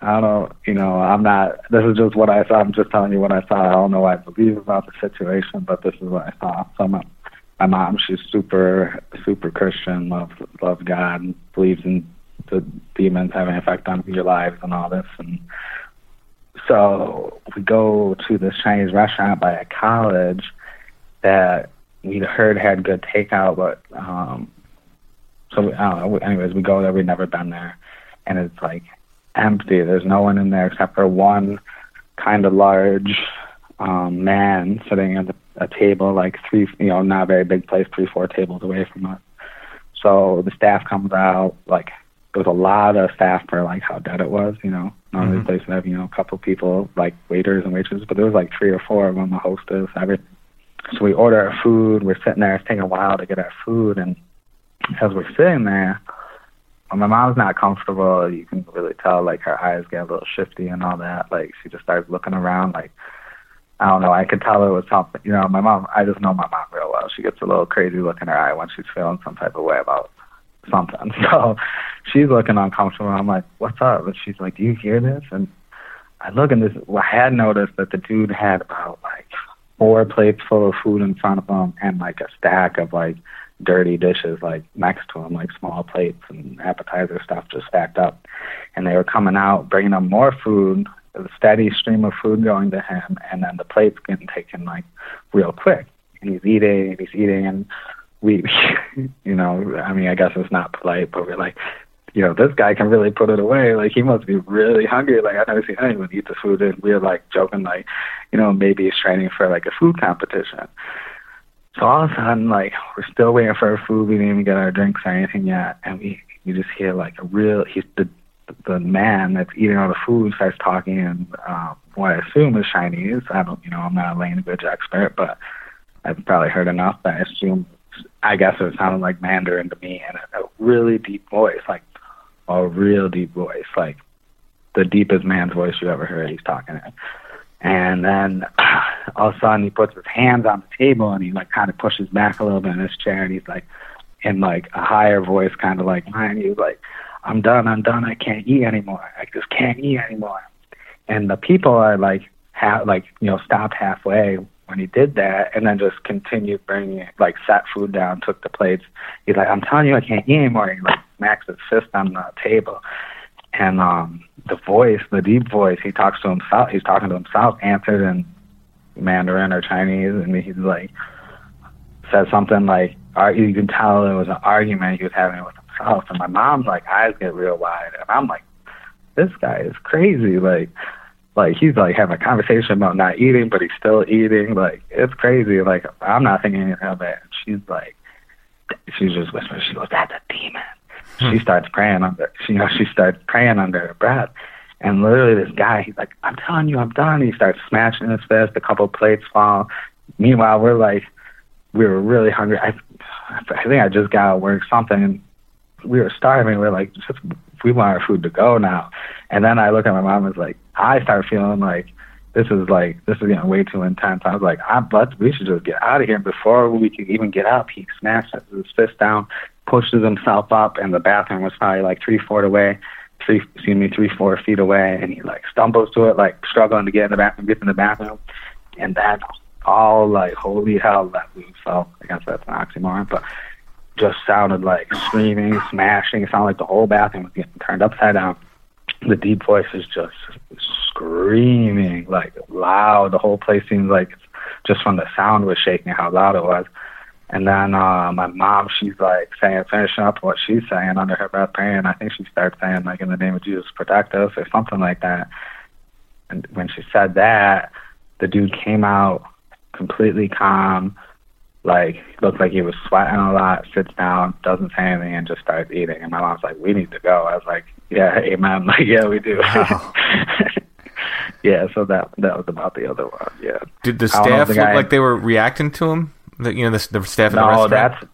I don't, you know, I'm not. This is just what I saw. I'm just telling you what I saw. I don't know what I believe about the situation, but this is what I saw. So my, my mom, she's super, super Christian, loves loves God, and believes in the demons having an effect on your lives and all this. And so we go to this Chinese restaurant by a college that we heard had good takeout, but um, so we, I don't know. Anyways, we go there. We've never been there, and it's like empty. There's no one in there except for one kind of large um, man sitting at a table, like three, you know, not a very big place, three, four tables away from us. So the staff comes out, like there was a lot of staff for like how dead it was, you know. Normally mm-hmm. places have, you know, a couple people like waiters and waitresses, but there was like three or four of them, the hostess, everything. So we order our food. We're sitting there. It's taking a while to get our food, and as we're sitting there, when my mom's not comfortable, you can really tell like her eyes get a little shifty and all that. Like she just starts looking around. Like I don't know. I could tell it was something. You know, my mom. I just know my mom real well. She gets a little crazy look in her eye when she's feeling some type of way about something. So she's looking uncomfortable. I'm like, "What's up?" And she's like, "Do you hear this?" And I look and this. Well, I had noticed that the dude had about like four plates full of food in front of him and like a stack of like dirty dishes like next to him, like small plates and appetizer stuff just stacked up. And they were coming out, bringing him more food, a steady stream of food going to him, and then the plates getting taken like real quick. And he's eating, and he's eating, and we, you know, I mean, I guess it's not polite, but we're like, you know, this guy can really put it away. Like he must be really hungry. Like I've never seen anyone eat the food. And we we're like joking, like, you know, maybe he's training for like a food competition. So all of a sudden, like we're still waiting for our food. We didn't even get our drinks or anything yet, and we you just hear like a real he's the the man that's eating all the food starts talking in um, what I assume is Chinese. I don't, you know, I'm not a language expert, but I've probably heard enough that I assume. I guess it sounded like Mandarin to me, and a, a really deep voice, like a real deep voice, like the deepest man's voice you ever heard. He's talking in. And then all of a sudden he puts his hands on the table and he like kind of pushes back a little bit in his chair and he's like in like a higher voice, kind of like mine. He's like, "I'm done. I'm done. I can't eat anymore. I just can't eat anymore." And the people are like, ha- like you know, stopped halfway when he did that, and then just continued bringing it, like sat food down, took the plates. He's like, "I'm telling you, I can't eat anymore." He like smacks his fist on the table, and um, the voice, the deep voice, he talks to himself. He's talking to himself, answered in Mandarin or Chinese, and he's like said something like, you can tell it was an argument he was having with himself. And my mom's like eyes get real wide, and I'm like, this guy is crazy. Like, like he's like having a conversation about not eating, but he's still eating. Like it's crazy. Like I'm not thinking anything of it. And she's like, she's just whispering. She goes, "That's a demon." Hmm. She starts praying under. You know, she starts praying under her breath. And literally, this guy, he's like, "I'm telling you, I'm done." He starts smashing his fist. A couple plates fall. Meanwhile, we're like, we were really hungry. I, I think I just got out of work something. We were starving. We are like, just we want our food to go now. And then I look at my mom and was like, I start feeling like this is like this is getting way too intense. I was like, I but we should just get out of here before we could even get up. He smashes his fist down, pushes himself up, and the bathroom was probably like three feet away, three excuse me, three four feet away, and he like stumbles to it, like struggling to get in the bathroom, get in the bathroom, and that all like holy hell that we felt. I guess that's an oxymoron, but just sounded like screaming, smashing. It sounded like the whole bathroom was getting turned upside down. The deep voice is just screaming, like loud. The whole place seems like just from the sound was shaking how loud it was. And then uh, my mom, she's like saying, finishing up what she's saying under her breath, praying. I think she started saying, like, in the name of Jesus, protect us, or something like that. And when she said that, the dude came out completely calm, like looked like he was sweating a lot, sits down, doesn't say anything, and just starts eating. And my mom's like, "We need to go." I was like, "Yeah, amen." Like, yeah, we do. Wow. yeah, so that that was about the other one. Yeah. Did the staff look like they were reacting to him? The, you know, the, the staff. No, the that's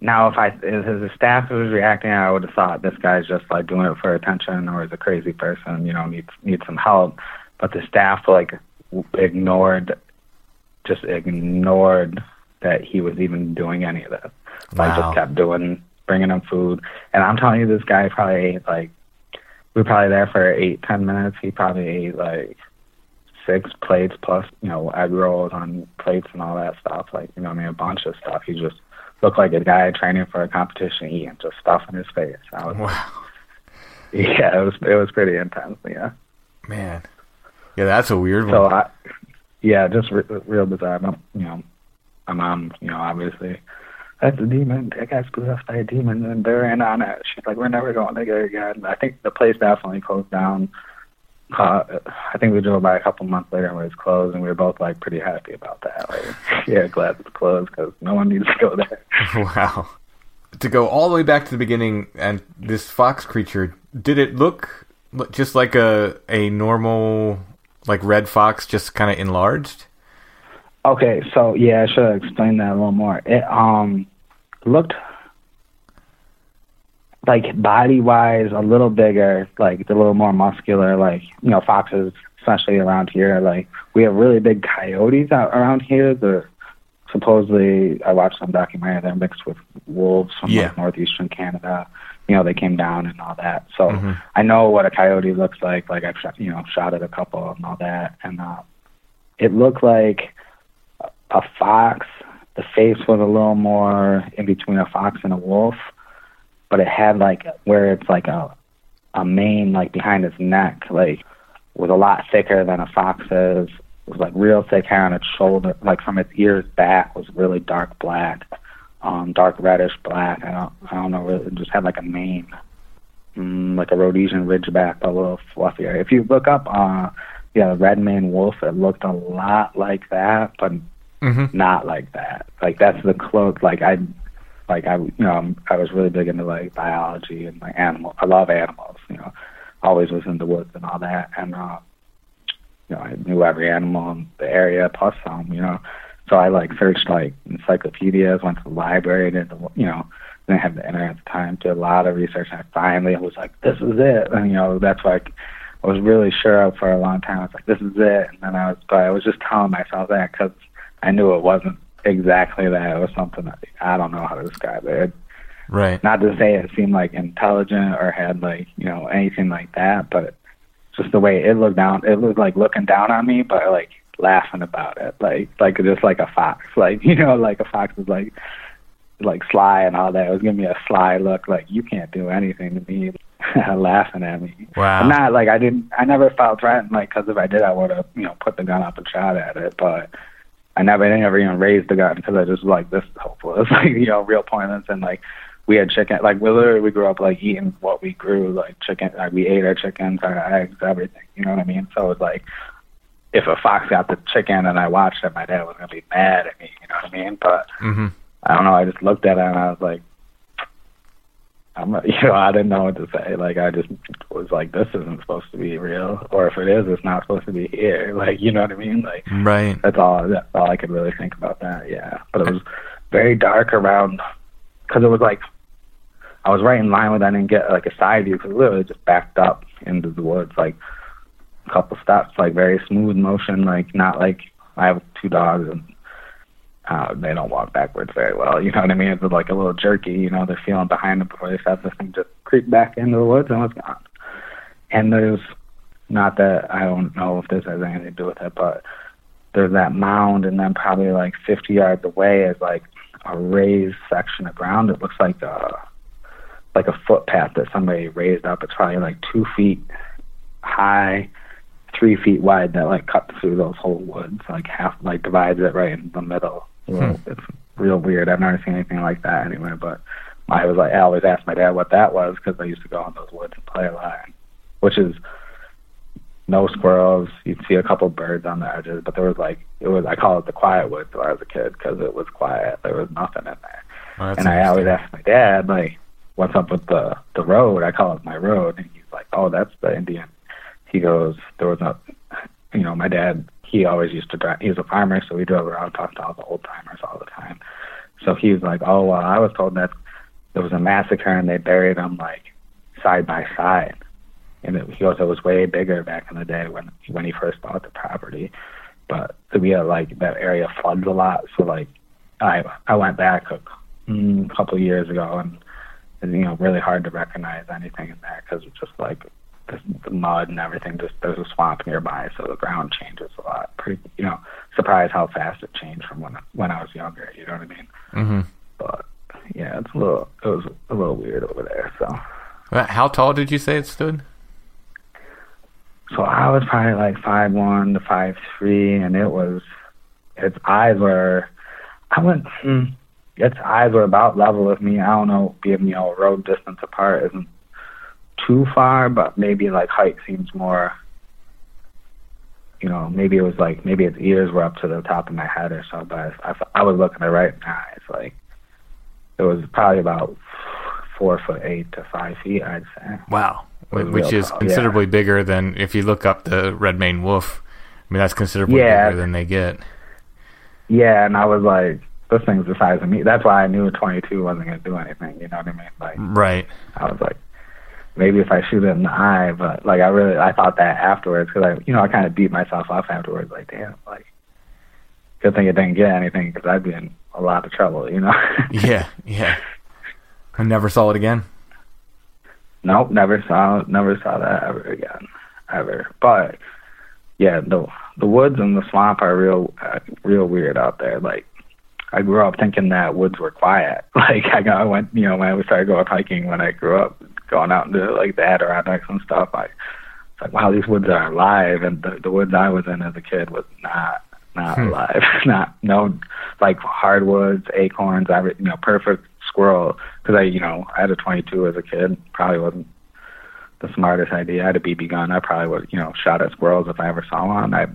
now if I if the staff was reacting, I would have thought this guy's just like doing it for attention or is a crazy person. You know, needs needs some help. But the staff like ignored just ignored that he was even doing any of this. Wow. Like just kept doing, bringing him food. And I'm telling you, this guy probably ate like, we were probably there for eight, ten minutes. He probably ate like six plates plus, you know, egg rolls on plates and all that stuff. Like, you know, I mean, a bunch of stuff. He just looked like a guy training for a competition eating just stuff in his face. I was, wow. Yeah, it was it was pretty intense. Yeah. Man. Yeah, that's a weird one. So I, yeah, just re- real bizarre. you know, my mom, you know, obviously, that's a demon. That screwed up by a demon, and they're in on it. She's like, we're never going there again. I think the place definitely closed down. Uh, I think we drove by a couple months later and it was closed, and we were both like pretty happy about that. Like, yeah, glad it's closed because no one needs to go there. wow. To go all the way back to the beginning, and this fox creature, did it look just like a a normal like red fox, just kind of enlarged? Okay, so yeah, I should have explained that a little more. It um looked like body wise a little bigger, like a little more muscular, like you know, foxes, especially around here. Like we have really big coyotes out around here. They're supposedly I watched some documentary, they're mixed with wolves from Yeah. like northeastern Canada. You know, they came down and all that. So Mhm. I know what a coyote looks like. Like I've shot you know, shot at a couple and all that. And uh it looked like a fox. The face was a little more in between a fox and a wolf, but it had like where it's like a a mane like behind its neck, like was a lot thicker than a fox's. It was like real thick hair on its shoulder, like from its ears back was really dark black, um, dark reddish black. I don't I don't know, really, it just had like a mane, mm, like a Rhodesian Ridgeback, but a little fluffier. If you look up, uh, yeah, the red mane wolf, it looked a lot like that, but Mm-hmm. not like that. Like that's the close. Like I, like I, you know, I was really big into like biology and like animal. I love animals. You know, always was in the woods and all that. And uh, you know, I knew every animal in the area plus some. You know, so I like searched like encyclopedias, went to the library, did the, you know, didn't have the internet at the time, did a lot of research, and I finally was like, this is it. And you know, that's. I, I was really sure of for a long time. I was like, "This is it," and then I was, but I was just telling myself that because I knew it wasn't exactly that. It was something that I don't know how to describe it. Right. Not to say it seemed like intelligent or had like you know anything like that, but just the way it looked down, it looked like looking down on me, but like laughing about it, like like just like a fox, like you know, like a fox is like like sly and all that. It was giving me a sly look, like you can't do anything to me, laughing at me. Wow. I'm not like I didn't. I never felt threatened. Like because if I did, I would have you know put the gun up and shot at it. But I never, I never even raised the gun because I just was like this is hopeless. Like you know, real pointless. And like we had chicken. Like we literally we grew up like eating what we grew. Like chicken. Like we ate our chickens, our eggs, everything. You know what I mean? So it's like if a fox got the chicken and I watched it, my dad was gonna be mad at me. You know what I mean? But Mm-hmm. I don't know. I just looked at it and I was like, I'm, not- you know, I didn't know what to say. Like, I just was like, this isn't supposed to be real, or if it is, it's not supposed to be here. Like, you know what I mean? Like, Right. that's all. That's all I could really think about that. Yeah, but it was very dark around because it was like I was right in line with. I didn't get like a side view because it was literally just backed up into the woods, like a couple steps, like very smooth motion, like not like I have two dogs and uh, they don't walk backwards very well. You know what I mean? It's like a little jerky. You know, they're feeling behind them before they start. This thing just creeped back into the woods and was gone. And there's not that I don't know if this has anything to do with it, but there's that mound, and then probably like 50 yards away is like a raised section of ground. It looks like a like a footpath that somebody raised up. It's probably like two feet high, three feet wide that like cuts through those whole woods, like half like divides it right in the middle. Hmm. Well, It's real weird. I've never seen anything like that anywhere. But I was like, I always asked my dad what that was because I used to go in those woods and play a lot, which is no squirrels. You'd see a couple birds on the edges, but there was like it was. I call it the quiet woods when I was a kid because it was quiet. There was nothing in there. Oh, and I always asked my dad like, "What's up with the the road?" I call it my road, and he's like, "Oh, that's the Indian." He goes, "There was a, you know, my dad. He always used to drive. He was a farmer, so he drove around, talked to all the old timers all the time. So he was like, "Oh, well, I was told that there was a massacre and they buried them like side by side." And it, he goes, "It was way bigger back in the day when when he first bought the property." But we had like that area floods a lot, so like I I went back a mm, couple years ago, and, and you know, really hard to recognize anything in there because it's just like the, the mud and everything. Just there's a swamp nearby, so the ground changes a lot. Pretty, you know, surprised how fast it changed from when when I was younger. You know what I mean? Mm-hmm. But yeah, it's a little it was a little weird over there. So How tall did you say it stood? so I was probably like five one to five three, and it was its eyes were. I went. Hmm, its eyes were about level with me. I don't know, being you know road distance apart isn't too far, but maybe like height seems more. You know, maybe it was like maybe its ears were up to the top of my head or so. But I, I was looking at it right the eyes, like it was probably about four foot eight to five feet. I'd say. Wow, which is tall, considerably yeah. bigger than if you look up the red maned wolf. I mean, that's considerably Yeah. bigger than they get. Yeah, and I was like, this thing's the size of me. That's why I knew a 22 wasn't going to do anything. You know what I mean? Like, Right. I was like, maybe if I shoot it in the eye, but like, I really, I thought that afterwards because I, you know, I kind of beat myself up afterwards. Like, damn, like, good thing it didn't get anything because I'd be in a lot of trouble. You know? Yeah. Yeah. I never saw it again. Nope, never saw never saw that ever again, ever. But yeah, the the woods and the swamp are real uh, real weird out there. Like I grew up thinking that woods were quiet. Like I got I went you know when I started going hiking when I grew up, going out into like the Adirondacks and stuff. I it's like wow these woods are alive, and the the woods I was in as a kid was not not Hmm. alive. not no like hardwoods, acorns, every you know perfect squirrel because I you know I had a 22 as a kid. Probably wasn't the smartest idea. I had a BB gun. I probably would you know shot at squirrels if I ever saw one. I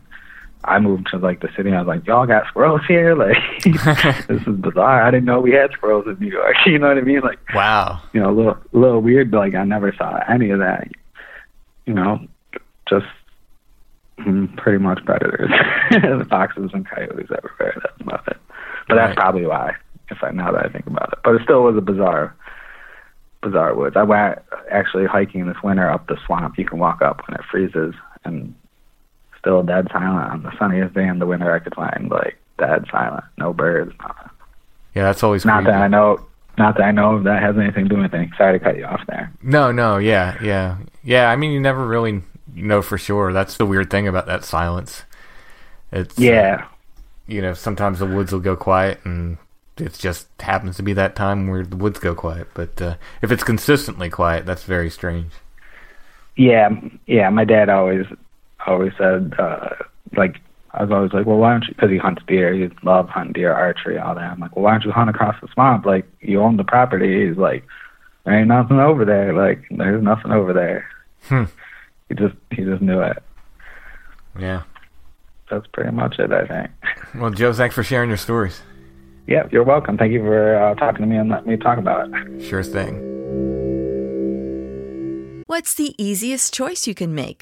I moved to like the city. and I was like, y'all got squirrels here? Like this is bizarre. I didn't know we had squirrels in New York. You know what I mean? Like Wow. you know, a little a little weird, but like I never saw any of that. You know, just mm, pretty much predators, foxes and coyotes everywhere. That's about it. But Right. that's probably why. If I now that I think about it, but it still was a bizarre, bizarre woods. I went actually hiking this winter up the swamp. You can walk up when it freezes, and still dead silent on the sunniest day in the winter I could find. Like dead silent, no birds, nothing. Yeah, that's always Not creepy. that I know. Not that I know that has anything to do with anything. Sorry to cut you off there. No, no, yeah, yeah, yeah. I mean, you never really know for sure. That's the weird thing about that silence. It's uh, Yeah, you know, sometimes the woods will go quiet, and it just happens to be that time where the woods go quiet. But uh, if it's consistently quiet, that's very strange. yeah, yeah. My dad always, always said, uh, like, I was always like, well, why don't you? Because he hunts deer. He loves hunting deer, archery, all that. I'm like, well, why don't you hunt across the swamp? Like, you own the property. He's like, there ain't nothing over there. Like, there's nothing over there. Hmm. He just, he just knew it. Yeah. That's pretty much it, I think. Well, Joe, thanks for sharing your stories. Yeah, you're welcome. Thank you for uh, talking to me and letting me talk about it. Sure thing. What's the easiest choice you can make?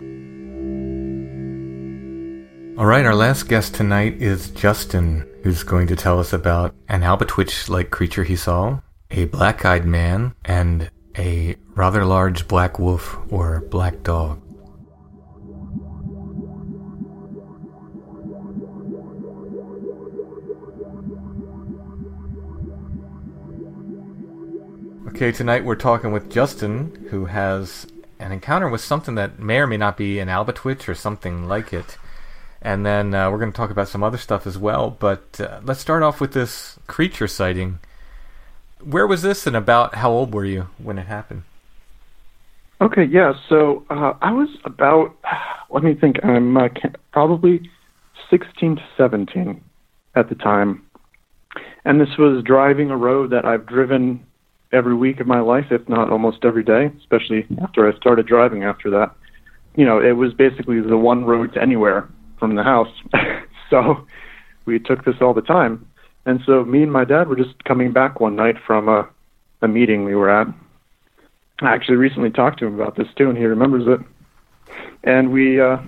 All right, our last guest tonight is Justin, who's going to tell us about an albatwitch like creature he saw, a black eyed man, and a rather large black wolf or black dog. Okay, tonight we're talking with Justin, who has an encounter with something that may or may not be an albatwitch or something like it. And then uh, we're going to talk about some other stuff as well. But uh, let's start off with this creature sighting. where was this and about how old were you when it happened? Okay, yeah. So uh, I was about, let me think, I'm uh, probably 16 to 17 at the time. And this was driving a road that I've driven every week of my life, if not almost every day, especially after I started driving after that. You know, it was basically the one road to anywhere from the house. so we took this all the time. And so me and my dad were just coming back one night from a, a meeting we were at. I actually recently talked to him about this too, and he remembers it. And we, uh,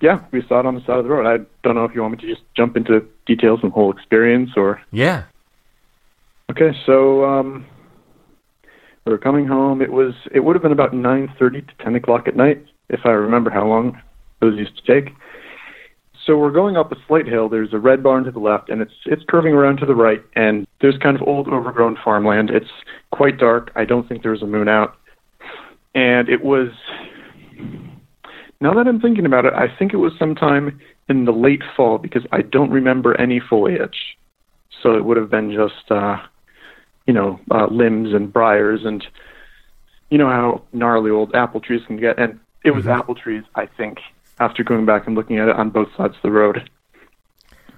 yeah, we saw it on the side of the road. I don't know if you want me to just jump into details and whole experience or. Yeah. Okay, so um, we were coming home. It was it would have been about nine thirty to ten o'clock at night, if I remember how long those used to take. So we're going up a slight hill. There's a red barn to the left, and it's it's curving around to the right. And there's kind of old, overgrown farmland. It's quite dark. I don't think there's a moon out. And it was. Now that I'm thinking about it, I think it was sometime in the late fall because I don't remember any foliage. So it would have been just, uh, you know, uh, limbs and briars and, you know how gnarly old apple trees can get. And it was Mhm. apple trees, I think, after going back and looking at it on both sides of the road.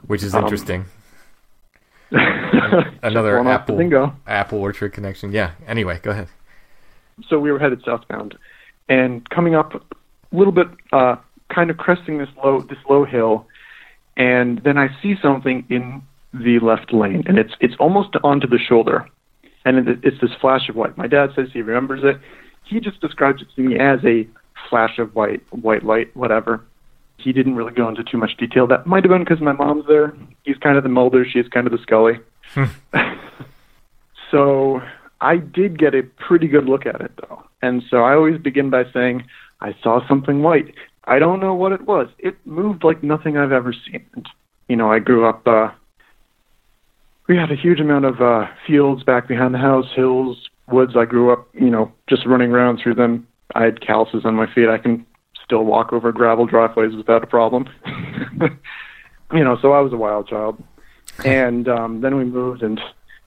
Which is Um, interesting. Just Another one off the apple apple orchard connection. Yeah. Anyway, go ahead. so we were headed southbound and coming up a little bit uh kind of cresting this low this low hill and then I see something in the left lane and it's it's almost onto the shoulder and it, it's this flash of white. My dad says he remembers it. He just describes it to me as a flash of white white light whatever. He didn't really go into too much detail. That might have been because my mom's there. He's kind of the Mulder, she's kind of the Scully. So I did get a pretty good look at it though. And so I always begin by saying, I saw something white. I don't know what it was. It moved like nothing I've ever seen. And, you know, I grew up uh we had a huge amount of uh fields back behind the house, hills, woods. I grew up, you know, just running around through them. I had calluses on my feet. I can still walk over gravel driveways without a problem. you know, so I was a wild child. And um then we moved and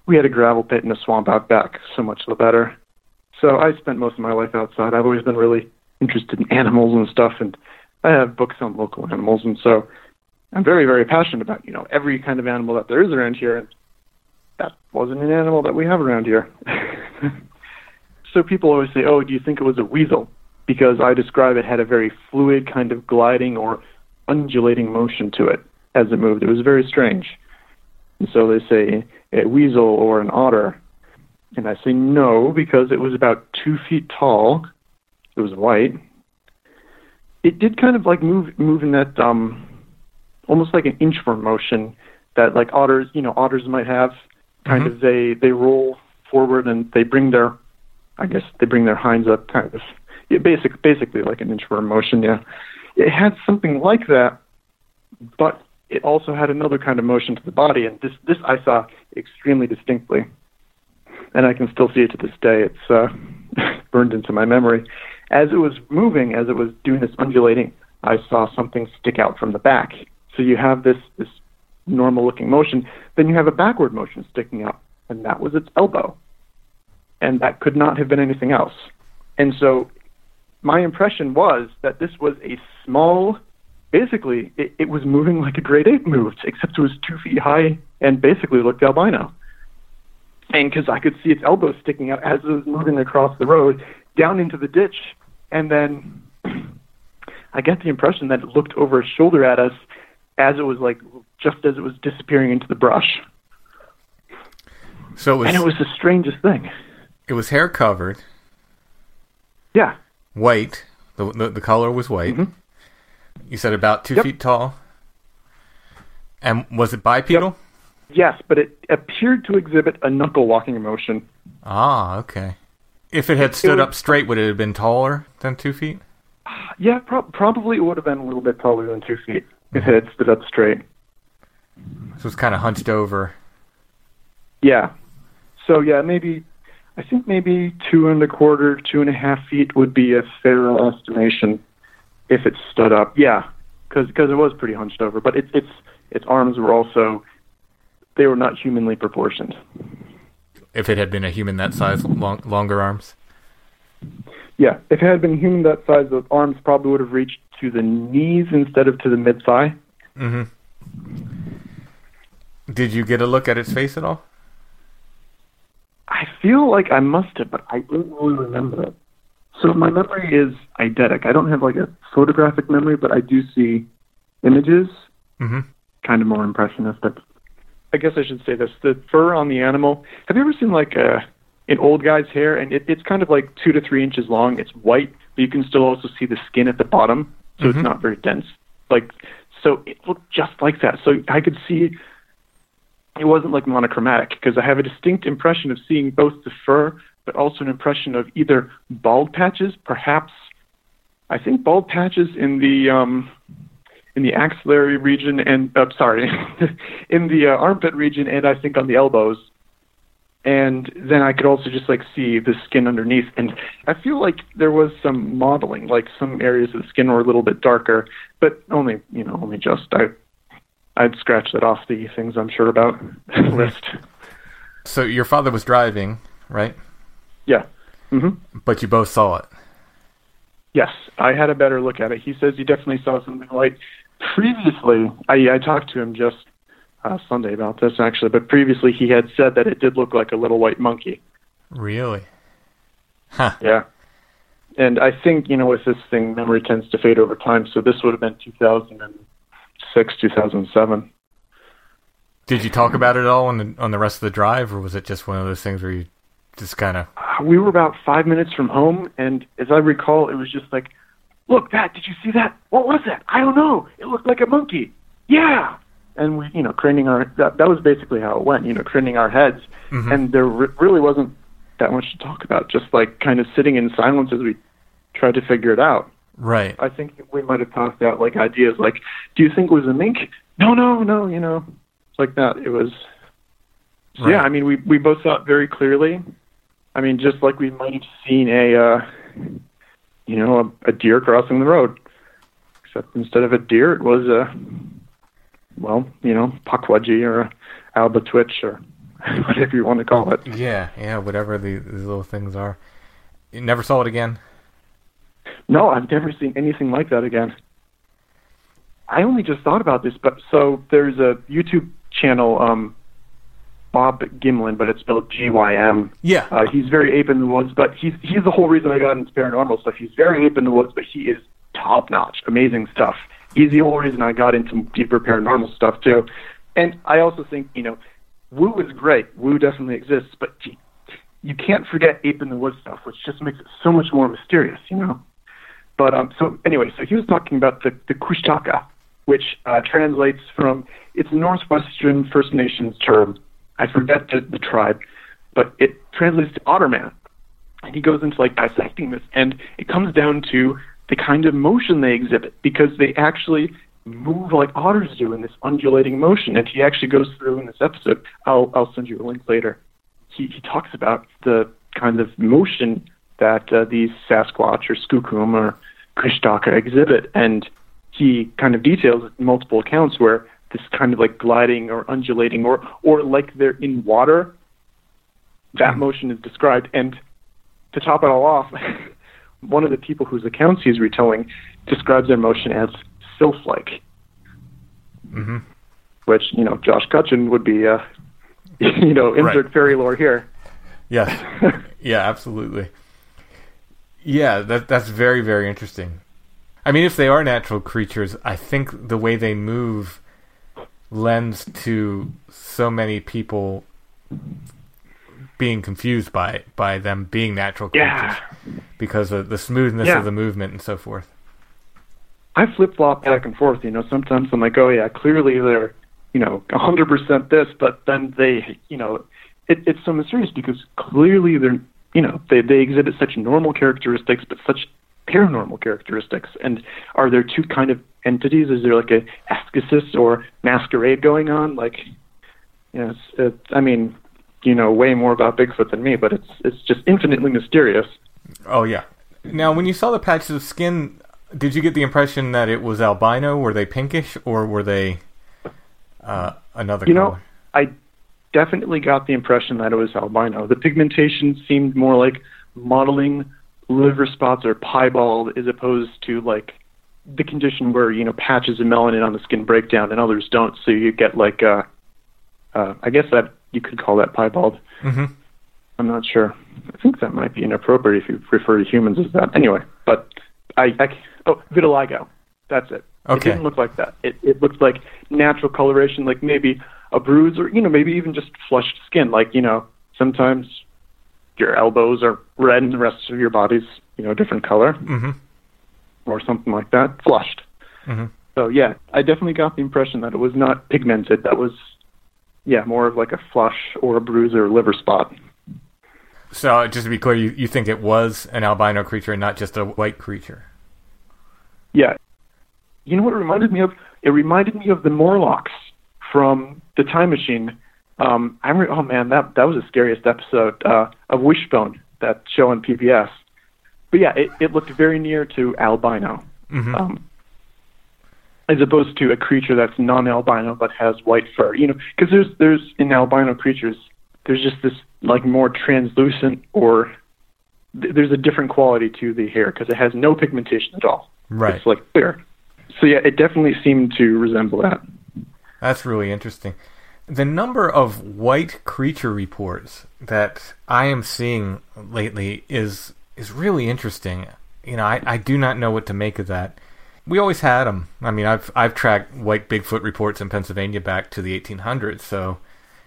we had a gravel pit and a swamp out back, so much the better. So I spent most of my life outside. I've always been really interested in animals and stuff, and I have books on local animals, and so I'm very, very passionate about you know every kind of animal that there is around here, and that wasn't an animal that we have around here. so people always say, "Oh, do you think it was a weasel?" Because I describe it had a very fluid kind of gliding or undulating motion to it as it moved. It was very strange. And so they say a weasel or an otter. And I say no because it was about two feet tall. It was white. It did kind of like move move in that um almost like an inchworm motion that like otters you know otters might have. Kind Mhm. of they they roll forward and they bring their I guess they bring their hinds up kind of yeah, basic basically like an inchworm motion, yeah. It had something like that, but it also had another kind of motion to the body, and this this I saw extremely distinctly, and I can still see it to this day. It's uh, burned into my memory. As it was moving, as it was doing this undulating, I saw something stick out from the back. So you have this this normal looking motion, then you have a backward motion sticking out, and that was its elbow, and that could not have been anything else. And so my impression was that this was a small basically it, it was moving like a great ape moved, except it was two feet high and basically looked albino. And because I could see its elbow sticking out as it was moving across the road down into the ditch, and then I get the impression that it looked over its shoulder at us as it was like just as it was disappearing into the brush. So it was And it was the strangest thing. it was hair covered, Yeah. white. The the, the color was white. Mhm. You said about two Yep. feet tall. And was it bipedal? Yes, but it appeared to exhibit a knuckle walking motion. Ah, okay. If it had stood was- up straight, would it have been taller than two feet? Yeah, pro- probably it would have been a little bit taller than two feet if it had stood up straight. So it's kind of hunched over. Yeah. So yeah, maybe I think maybe two and a quarter, two and a half feet would be a fair estimation if it stood up. Yeah, because it was pretty hunched over, but its its its arms were also they were not humanly proportioned. if it had been a human that size, long, longer arms. Yeah, if it had been human that size, the arms probably would have reached to the knees instead of to the mid thigh. Mm-hmm. Did you get a look at its face at all? I feel like I must have, but I don't really remember it. So my memory is eidetic. I don't have like a photographic memory, but I do see images, Mm-hmm. kind of more impressionistic. I guess I should say this: the fur on the animal. Have you ever seen like a an old guy's hair, and it, it's kind of like two to three inches long. It's white, but you can still also see the skin at the bottom, so Mhm. it's not very dense. Like, so it looked just like that. So I could see it wasn't like monochromatic because I have a distinct impression of seeing both the fur, but also an impression of either bald patches, perhaps. I think bald patches in the um, in the axillary region and uh, sorry, in the uh, armpit region, and I think on the elbows. And then I could also just like see the skin underneath, and I feel like there was some modeling, like some areas of the skin were a little bit darker, but only you know only just. I I'd scratch that off the things I'm sure about list. So your father was driving, right? Yeah. hmm But you both saw it. Yes, I had a better look at it. He says he definitely saw something white. Previously, I, I talked to him just uh, Sunday about this actually, but previously he had said that it did look like a little white monkey. Really? Huh. Yeah. And I think, you know, with this thing, memory tends to fade over time, so this would have been 2006, 2007. Did you talk about it all on the on the rest of the drive, or was it just one of those things where you just kind of? We were about five minutes from home, and as I recall, it was just like, look, Pat, did you see that? What was that? I don't know. It looked like a monkey. Yeah. And we, you know, craning our, that, that was basically how it went, you know, craning our heads. Mhm. And there re- really wasn't that much to talk about, just like kind of sitting in silence as we tried to figure it out. Right. I think we might have tossed out like ideas like, do you think it was a mink? No, no, no, you know, like that. It was, so, Right. yeah, I mean, we, we both saw it very clearly. I mean, just like we might have seen a, uh, you know, a, a deer crossing the road, except instead of a deer, it was a, well, you know, pukwudgie or a albatwitch or whatever you want to call it. Yeah, yeah, whatever the, these little things are. You never saw it again. No, I've never seen anything like that again. I only just thought about this, but so there's a YouTube channel, um, Bob Gymlan, but it's spelled G-Y-M. Yeah. Uh, he's very ape in the woods, but he's he's the whole reason I got into paranormal stuff. He's very ape in the woods, but he is top notch, amazing stuff. He's the whole reason I got into deeper paranormal stuff too. And I also think you know, Woo is great. Woo definitely exists, but you, you can't forget ape in the woods stuff, which just makes it so much more mysterious, you know. But um, so anyway, so he was talking about the the Kushtaka, which uh, translates from it's Northwestern First Nations term. I forget the, the tribe, but it translates to Otterman. And he goes into like dissecting this, and it comes down to the kind of motion they exhibit because they actually move like otters do in this undulating motion. And he actually goes through in this episode. I'll I'll send you a link later. He he talks about the kind of motion that uh, these Sasquatch or Skookum or Kushtaka exhibit, and he kind of details multiple accounts where this kind of like gliding or undulating or or like they're in water. That motion is described, and to top it all off, one of the people whose accounts he's retelling describes their motion as sylph-like, Mm-hmm. which you know Josh Cutchin would be, uh, you know, insert Right. fairy lore here. Yes. yeah, absolutely. Yeah, that that's very very interesting. I mean, if they are natural creatures, I think the way they move lends to so many people being confused by it, by them being natural creatures Yeah. because of the smoothness Yeah. of the movement and so forth. I flip flop back and forth. You know, sometimes I'm like, oh yeah, clearly they're, you know, 100% this, but then they, you know, it, it's so mysterious because clearly they're, you know, they they exhibit such normal characteristics, but such paranormal characteristics. And are there two kind of entities? Is there like a escasis or masquerade going on? Like, you know, it's, it, I mean, you know way more about Bigfoot than me, but it's it's just infinitely mysterious. Oh yeah. Now, when you saw the patches of skin, did you get the impression that it was albino? Were they pinkish or were they uh, another You color? know, I definitely got the impression that it was albino. The pigmentation seemed more like modeling liver spots or piebald as opposed to like the condition where you know patches of melanin on the skin break down and others don't. So you get like uh, uh, I guess that you could call that piebald. Mm-hmm. I'm not sure. I think that might be inappropriate if you refer to humans as that. Anyway, but I, I oh vitiligo. That's it. Okay. It didn't look like that. It it looked like natural coloration, like maybe a bruise or you know maybe even just flushed skin. Like you know sometimes your elbows are red and the rest of your body's you know a different color Mm-hmm. or something like that, flushed. Mhm. So yeah, I definitely got the impression that it was not pigmented. That was yeah more of like a flush or a bruise or a liver spot. So just to be clear, you, you think it was an albino creature and not just a white creature? Yeah. You know what it reminded me of? It reminded me of the Morlocks from the Time Machine. Um, I remember, oh man, that that was the scariest episode uh, of Wishbone, that show on PBS. But yeah, it, it looked very near to albino, Mm-hmm. um, as opposed to a creature that's non-albino but has white fur. You know, because there's there's in albino creatures, there's just this like more translucent or th- there's a different quality to the hair because it has no pigmentation at all. Right. It's like clear. So yeah, it definitely seemed to resemble that. That's really interesting. The number of white creature reports that I am seeing lately is is really interesting. You know, I, I do not know what to make of that. We always had them. I mean, I've I've tracked white Bigfoot reports in Pennsylvania back to the 1800s, so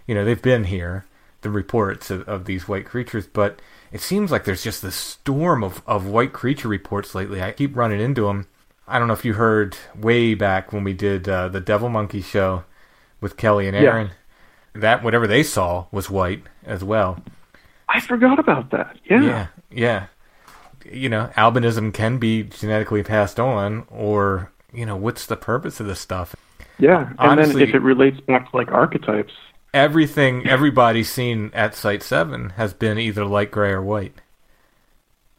you know they've been here. The reports of, of these white creatures, but it seems like there's just this storm of, of white creature reports lately. I keep running into them. I don't know if you heard way back when we did uh, the Devil Monkey show with Kelly and Yeah. Aaron. That whatever they saw was white as well. I forgot about that. Yeah. Yeah, yeah. You know, albinism can be genetically passed on, or you know, what's the purpose of this stuff? Yeah. And Honestly- then if it relates back to like archetypes. Everything everybody's seen at Site Seven has been either light gray or white.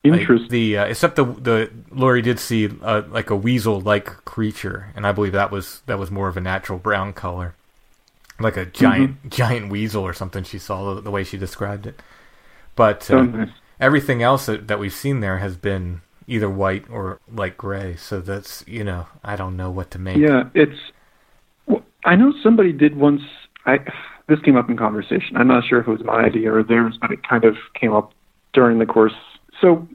Like, the uh, except the the Lori did see uh, like a weasel like creature, and I believe that was that was more of a natural brown color, like a giant Mm-hmm. giant weasel or something. She saw the, the way she described it. But uh, everything else that, that we've seen there has been either white or like gray. So that's you know I don't know what to make. Yeah, it's. well, I know somebody did once. I this came up in conversation. I'm not sure if it was my idea or theirs, but it kind of came up during the course. So,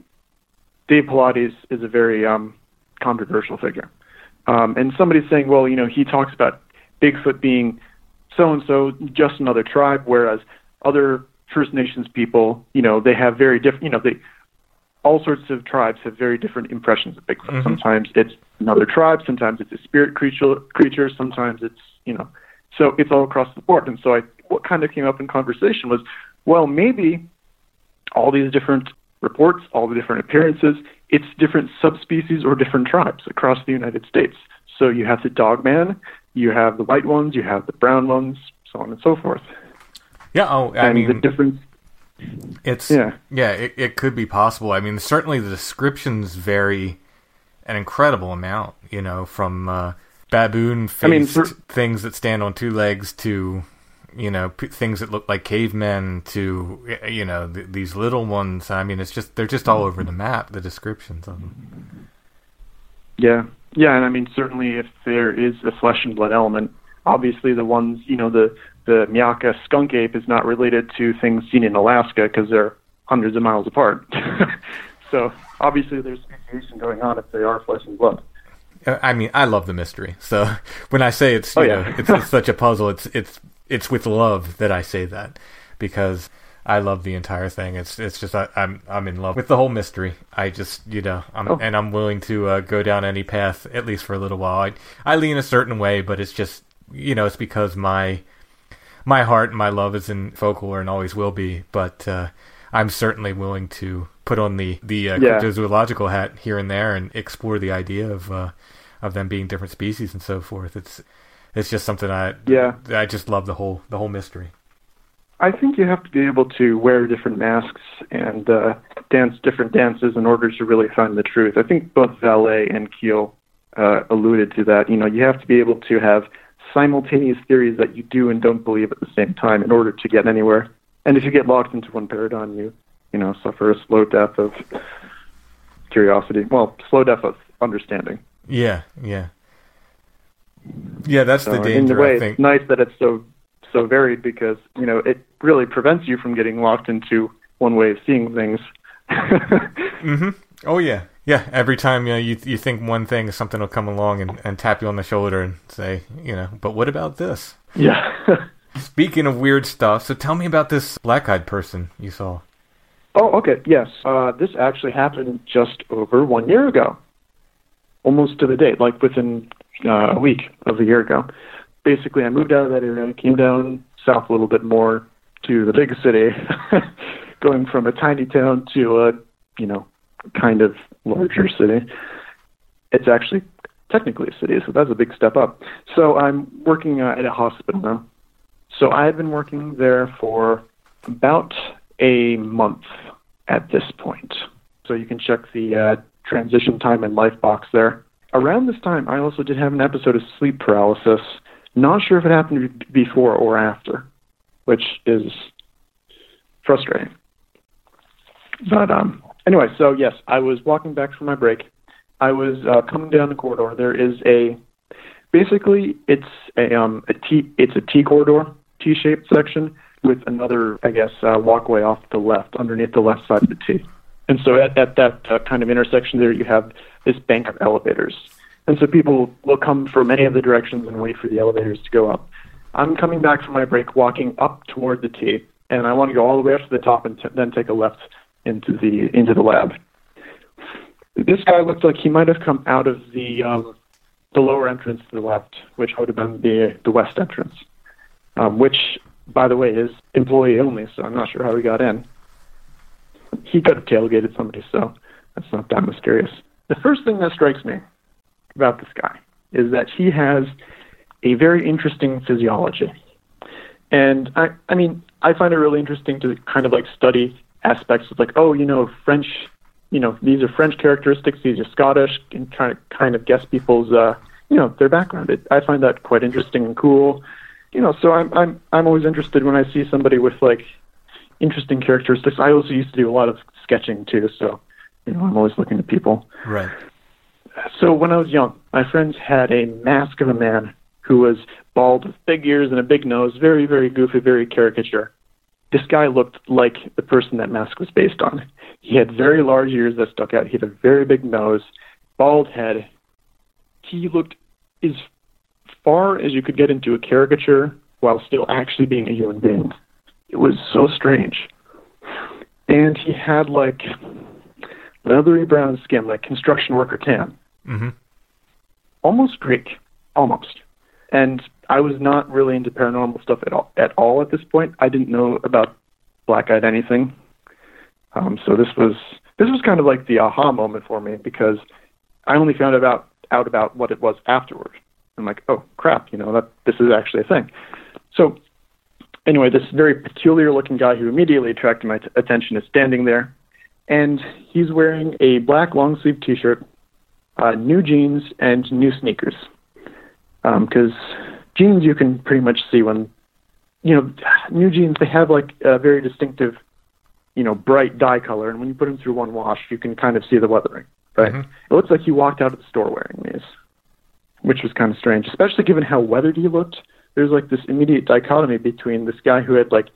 Dave Paulides is a very um, controversial figure, um, and somebody's saying, well, you know, he talks about Bigfoot being so and so, just another tribe, whereas other First Nations people, you know, they have very different. You know, they all sorts of tribes have very different impressions of Bigfoot. Mhm. Sometimes it's another tribe, sometimes it's a spirit creature, creature, sometimes it's you know, so it's all across the board. And so I, what kind of came up in conversation was, well, maybe all these different reports, all the different appearances, it's different subspecies or different tribes across the United States. So you have the dogman, you have the white ones, you have the brown ones, so on and so forth. Yeah. Oh, I and mean, the difference, It's Yeah. yeah, it, it could be possible. I mean, certainly the descriptions vary an incredible amount. You know, from uh, baboon faced I mean, for- things that stand on two legs to you know p- things that look like cavemen to you know th- these little ones. I mean, it's just they're just all over the map. The descriptions of them. Yeah, yeah, and I mean certainly if there is a flesh and blood element, obviously the ones you know the the Myakka skunk ape is not related to things seen in Alaska because they're hundreds of miles apart. so obviously there's speciation going on if they are flesh and blood. Uh, I mean, I love the mystery. So when I say it's you Oh, know yeah. it's, it's such a puzzle, it's it's it's with love that I say that because I love the entire thing. It's it's just I, I'm I'm in love with the whole mystery. I just you know I'm Oh. and I'm willing to uh, go down any path at least for a little while. I I lean a certain way, but it's just you know it's because my my heart and my love is in folklore and always will be. But uh, I'm certainly willing to put on the the uh, Yeah. cryptozoological hat here and there and explore the idea of uh, of them being different species and so forth. It's it's just something I Yeah. I just love the whole the whole mystery. I think you have to be able to wear different masks and uh, dance different dances in order to really find the truth. I think both Vallée and Keel uh, alluded to that. You know, you have to be able to have simultaneous theories that you do and don't believe at the same time in order to get anywhere. And if you get locked into one paradigm, you you know suffer a slow death of curiosity. Well, slow death of understanding. Yeah, yeah, yeah. That's So the in danger. a way, I think. it's nice that it's so so varied because you know it really prevents you from getting locked into one way of seeing things. Mm-hmm. Oh yeah, yeah. Every time you know, you you think one thing, something will come along and, and tap you on the shoulder and say, you know, but what about this? yeah. Speaking of weird stuff, so tell me about this black-eyed person you saw. Oh, okay. Yes. Uh, this actually happened just over one year ago, almost to the date, like within uh, a week of a year ago. Basically, I moved out of that area, came down south a little bit more to the big city, going from a tiny town to a, you know, kind of larger city. It's actually technically a city, so that's a big step up. So I'm working uh, at a hospital now. So I've been working there for about a month at this point. So you can check the uh, transition time and life box there. Around this time, I also did have an episode of sleep paralysis. Not sure if it happened before or after, which is frustrating. But um, anyway, so yes, I was walking back from my break. I was uh, coming down the corridor. There is a basically it's a um a T it's a T corridor T-shaped section with another I guess uh, walkway off to the left underneath the left side of the T. And so at, at that uh, kind of intersection there, you have this bank of elevators. And so people will come from any of the directions and wait for the elevators to go up. I'm coming back from my break, walking up toward the T, and I want to go all the way up to the top and t- then take a left into the into the lab. This guy looked like he might have come out of the um, the lower entrance to the left, which would have been the the west entrance, um, which, by the way, is employee only. So I'm not sure how he got in. He could have tailgated somebody, so that's not that mysterious. The first thing that strikes me about this guy is that he has a very interesting physiology. And I, I mean, I find it really interesting to kind of like study aspects of like, oh, you know, French, you know, these are French characteristics, these are Scottish, and kind to kind of guess people's, uh, you know, their background. It, I find that quite interesting and cool. You know, so I'm I'm I'm always interested when I see somebody with like interesting characteristics. I also used to do a lot of sketching too, so you know, I'm always looking at people. Right. So when I was young, my friends had a mask of a man who was bald with big ears and a big nose, very, very goofy, very caricature. This guy looked like the person that mask was based on. He had very large ears that stuck out. He had a very big nose, bald head. He looked as far as you could get into a caricature while still actually being a human being. It was so strange. And he had like leathery brown skin, like construction worker tan Mm-hmm. almost Greek, almost. And I was not really into paranormal stuff at all. At all at this point, I didn't know about black-eyed anything. Um, so this was this was kind of like the aha moment for me because I only found about out about what it was afterward. I'm like, oh crap, you know that this is actually a thing. So anyway, this very peculiar-looking guy who immediately attracted my t- attention is standing there, and he's wearing a black long-sleeve T-shirt uh, new jeans and new sneakers. Because jeans you can pretty much see when, you know, new jeans they have like a very distinctive, you know, bright dye color, and when you put them through one wash, you can kind of see the weathering. Right? Mhm. It looks like he walked out of the store wearing these, which was kind of strange, especially given how weathered he looked. There's like this immediate dichotomy between this guy who had like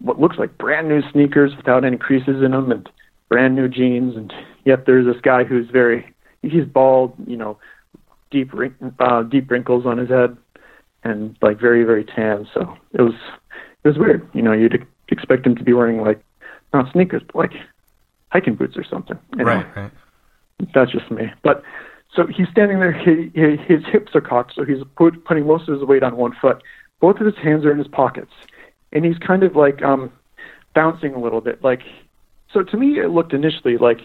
what looks like brand new sneakers without any creases in them and brand new jeans, and yet there's this guy who's very he's bald, you know, deep uh, deep wrinkles on his head, and like very very tan. So it was it was weird. You know, you'd expect him to be wearing like not sneakers, but like hiking boots or something. Anyway, Right. Right. that's just me. But so he's standing there. He, he, his hips are cocked, so he's put, putting most of his weight on one foot. Both of his hands are in his pockets, and he's kind of like um, bouncing a little bit. Like so, to me, it looked initially like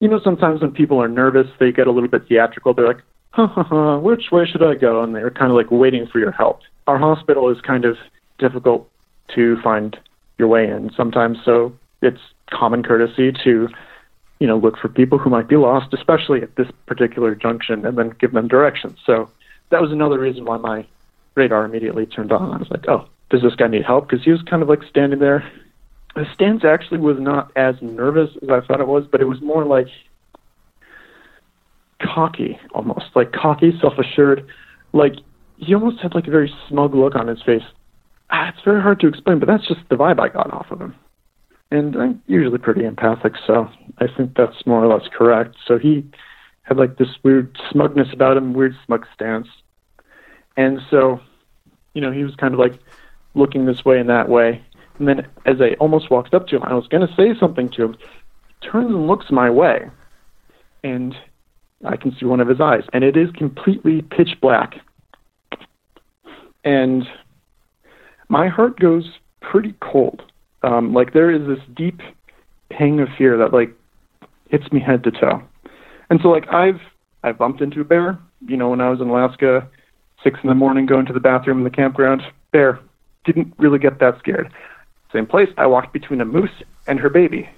you know sometimes when people are nervous, they get a little bit theatrical. They're like, ha ha ha, which way should I go? And they're kind of like waiting for your help. Our hospital is kind of difficult to find your way in sometimes, so it's common courtesy to you know, look for people who might be lost, especially at this particular junction, and then give them directions. So that was another reason why my radar immediately turned on. I was like, oh, does this guy need help? Because he was kind of like standing there. The stance actually was not as nervous as I thought it was, but it was more like cocky almost, like cocky, self assured. Like he almost had like a very smug look on his face. Ah, it's very hard to explain, but that's just the vibe I got off of him. And I'm usually pretty empathic, so I think that's more or less correct. So he had like this weird smugness about him, weird smug stance. And so, you know, he was kind of like looking this way and that way. And then as I almost walked up to him, I was going to say something to him. Turns and looks my way. And I can see one of his eyes. And it is completely pitch black. And my heart goes pretty cold. Um, like there is this deep pang of fear that like hits me head to toe. And so like I've I've bumped into a bear, you know, when I was in Alaska, six in the morning going to the bathroom in the campground. Bear. Didn't really get that scared. Same place, I walked between a moose and her baby.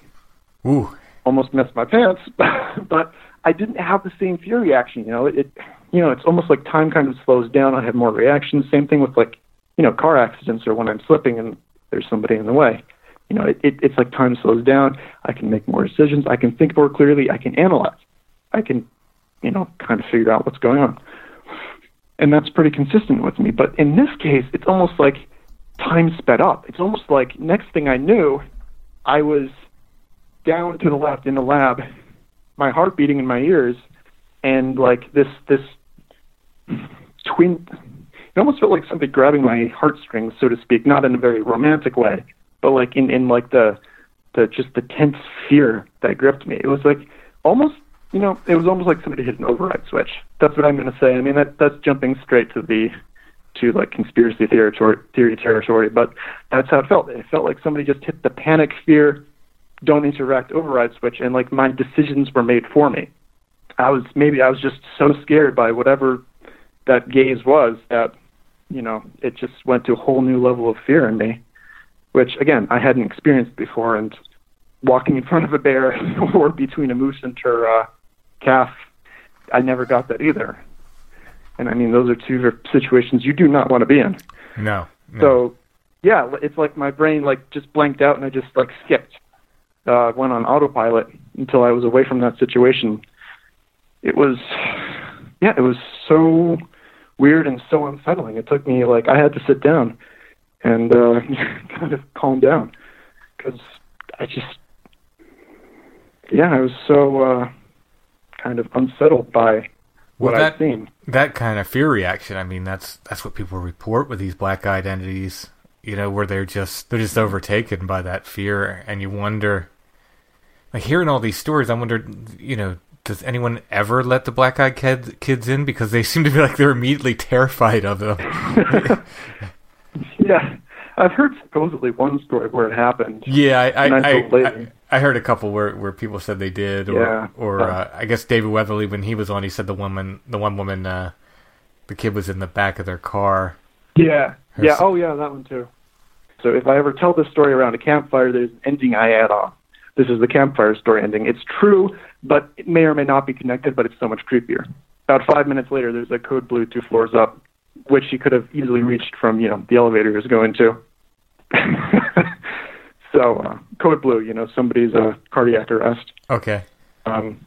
Ooh. Almost messed my pants, but I didn't have the same fear reaction. You know, it, you know, it's almost like time kind of slows down. I have more reactions. Same thing with like, you know, car accidents or when I'm slipping and there's somebody in the way. You know, it, it, it's like time slows down. I can make more decisions. I can think more clearly. I can analyze. I can, you know, kind of figure out what's going on. And that's pretty consistent with me. But in this case, it's almost like time sped up. It's almost like next thing I knew, I was down to the left in the lab, my heart beating in my ears, and like this this twin. It almost felt like something grabbing my heartstrings, so to speak, not in a very romantic way, but like in in like the the just the tense fear that gripped me. It was like almost you know, it was almost like somebody hit an override switch. That's what I'm going to say. I mean, that that's jumping straight to the to like conspiracy theory territory, but that's how it felt. It felt like somebody just hit the panic, fear, don't interact override switch, and like my decisions were made for me. I was maybe I was just so scared by whatever that gaze was that you know it just went to a whole new level of fear in me, which again I hadn't experienced before. And walking in front of a bear or between a moose and her uh, calf, I never got that either. And I mean, those are two situations you do not want to be in. No. no. So, yeah, it's like my brain like just blanked out and I just like skipped. Uh, went on autopilot until I was away from that situation. It was, yeah, it was so weird and so unsettling. It took me like I had to sit down and uh, kind of calm down because I just, yeah, I was so uh, kind of unsettled by what well, that, I've seen. That kind of fear reaction. I mean, that's that's what people report with these black-eyed entities. You know, where they're just they're just mm-hmm. overtaken by that fear, and you wonder. Like hearing all these stories, I wonder, you know, does anyone ever let the black eyed kids kids in because they seem to be like they're immediately terrified of them? yeah, I've heard supposedly one story where it happened. Yeah, I I, I, I, I, heard a couple where, where people said they did, or yeah. or uh, I guess David Weatherly when he was on, he said the woman, the one woman, uh, the kid was in the back of their car. Yeah, Her yeah, oh yeah, that one too. So if I ever tell this story around a campfire, there's an ending I add on. This is the campfire story ending. It's true, but it may or may not be connected, but it's so much creepier. About five minutes later, there's a code blue two floors up, which he could have easily reached from, you know, the elevator he was going to. so, uh, code blue, you know, somebody's uh, cardiac arrest. Okay. Um,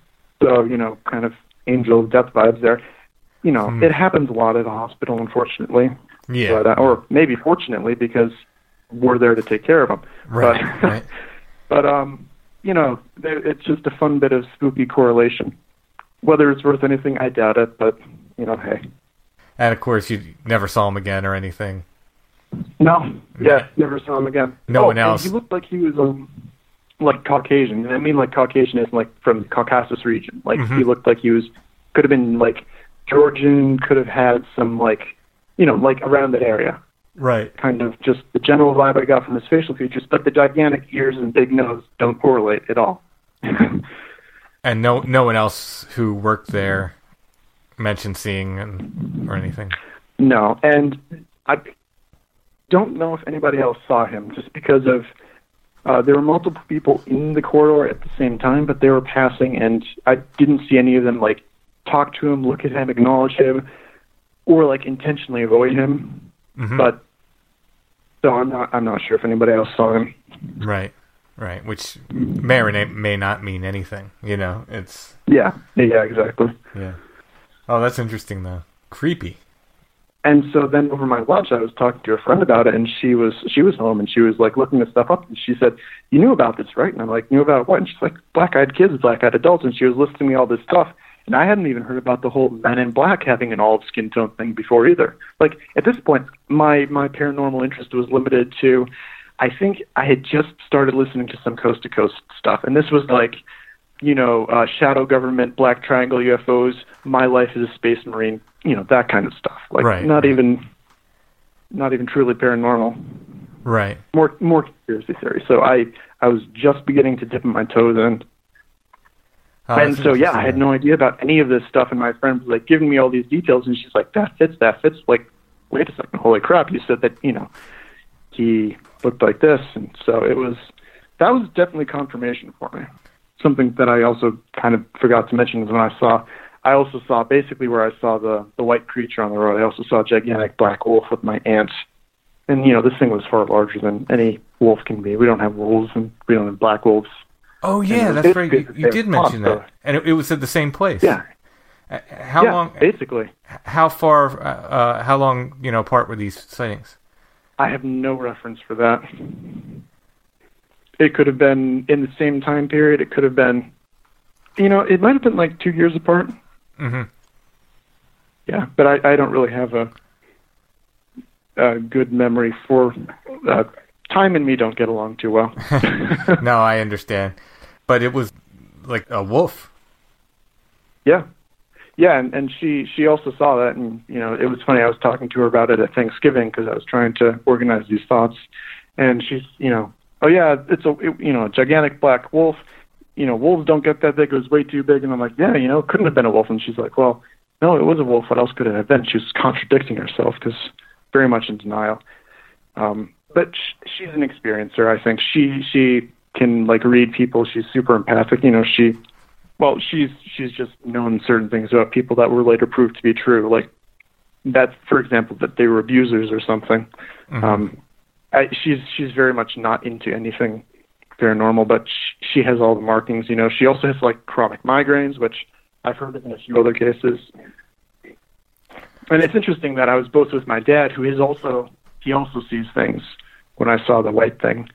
so, you know, kind of angel death vibes there. You know, hmm. it happens a lot at a hospital, unfortunately. Yeah. But, uh, or maybe fortunately, because we're there to take care of them. Right. But, right. but um, you know, it's just a fun bit of spooky correlation. Whether it's worth anything, I doubt it, but, you know, hey. And of course, you never saw him again or anything. No, yeah, never saw him again. No oh, one else. He looked like he was um, like Caucasian. I mean, like Caucasian is like from the Caucasus region. Like mm-hmm. he looked like he was could have been like Georgian. Could have had some like you know like around that area. Right. Kind of just the general vibe I got from his facial features, but the gigantic ears and big nose don't correlate at all. and no, no one else who worked there mentioned seeing or anything. No, and I don't know if anybody else saw him, just because of uh, there were multiple people in the corridor at the same time, but they were passing, and I didn't see any of them like talk to him, look at him, acknowledge him, or like intentionally avoid him. Mhm. But so I'm not I'm not sure if anybody else saw him. Right, right. Which may or may- may not mean anything. You know, it's Yeah, yeah, exactly. yeah. Oh, that's interesting though. Creepy. And so then over my lunch, I was talking to a friend about it, and she was she was home, and she was like looking this stuff up, and she said, "You knew about this, right?" And I'm like, "Knew about what?" And she's like, "Black-eyed kids, black-eyed adults," and she was listing me all this stuff, and I hadn't even heard about the whole Men in Black having an olive skin tone thing before either. Like at this point, my my paranormal interest was limited to, I think I had just started listening to some coast to coast stuff, and this was like you know, uh, shadow government, black triangle UFOs, my life as a space marine, you know, that kind of stuff. Like Right. not even, not even truly paranormal. Right. More, more conspiracy theory. So I, I was just beginning to dip my toes in, Oh, and so yeah, I had no idea about any of this stuff. And my friend was like giving me all these details, and she's like, "That fits. That fits." Like, wait a second, holy crap! You said that you know, he looked like this, and so it was. That was definitely confirmation for me. Something that I also kind of forgot to mention is when I saw, I also saw basically where I saw the the white creature on the road. I also saw a gigantic black wolf with my aunt, and you know this thing was far larger than any wolf can be. We don't have wolves, and we don't have black wolves. Oh yeah, that's right. You, you did mention that, and it, it was at the same place. Yeah, Uh, How yeah, long? Basically, How far? Uh, uh, how long? You know, apart were these sightings? I have no reference for that. It could have been in the same time period. It could have been, you know, it might have been like two years apart. hmm Yeah, but I, I don't really have a, a good memory for uh, time and me don't get along too well. no, I understand, but it was like a wolf. yeah, yeah, and, and she she also saw that, and you know, it was funny. I was talking to her about it at Thanksgiving because I was trying to organize these thoughts, and she's you know, oh yeah, it's a it, you know a gigantic black wolf. You know, wolves don't get that big. It was way too big. And I'm like, yeah, you know, it couldn't have been a wolf. And she's like, well, no, it was a wolf. What else could it have been? She was contradicting herself because very much in denial. Um, but sh- she's an experiencer. I think she she can like read people. She's super empathic. You know, she well, she's she's just known certain things about people that were later proved to be true. Like that, for example, that they were abusers or something. Um, I, she's she's very much not into anything paranormal, but sh- she has all the markings. You know, she also has like chronic migraines, which I've heard in a few other cases. And it's interesting that I was both with my dad, who is also he also sees things when I saw the white thing,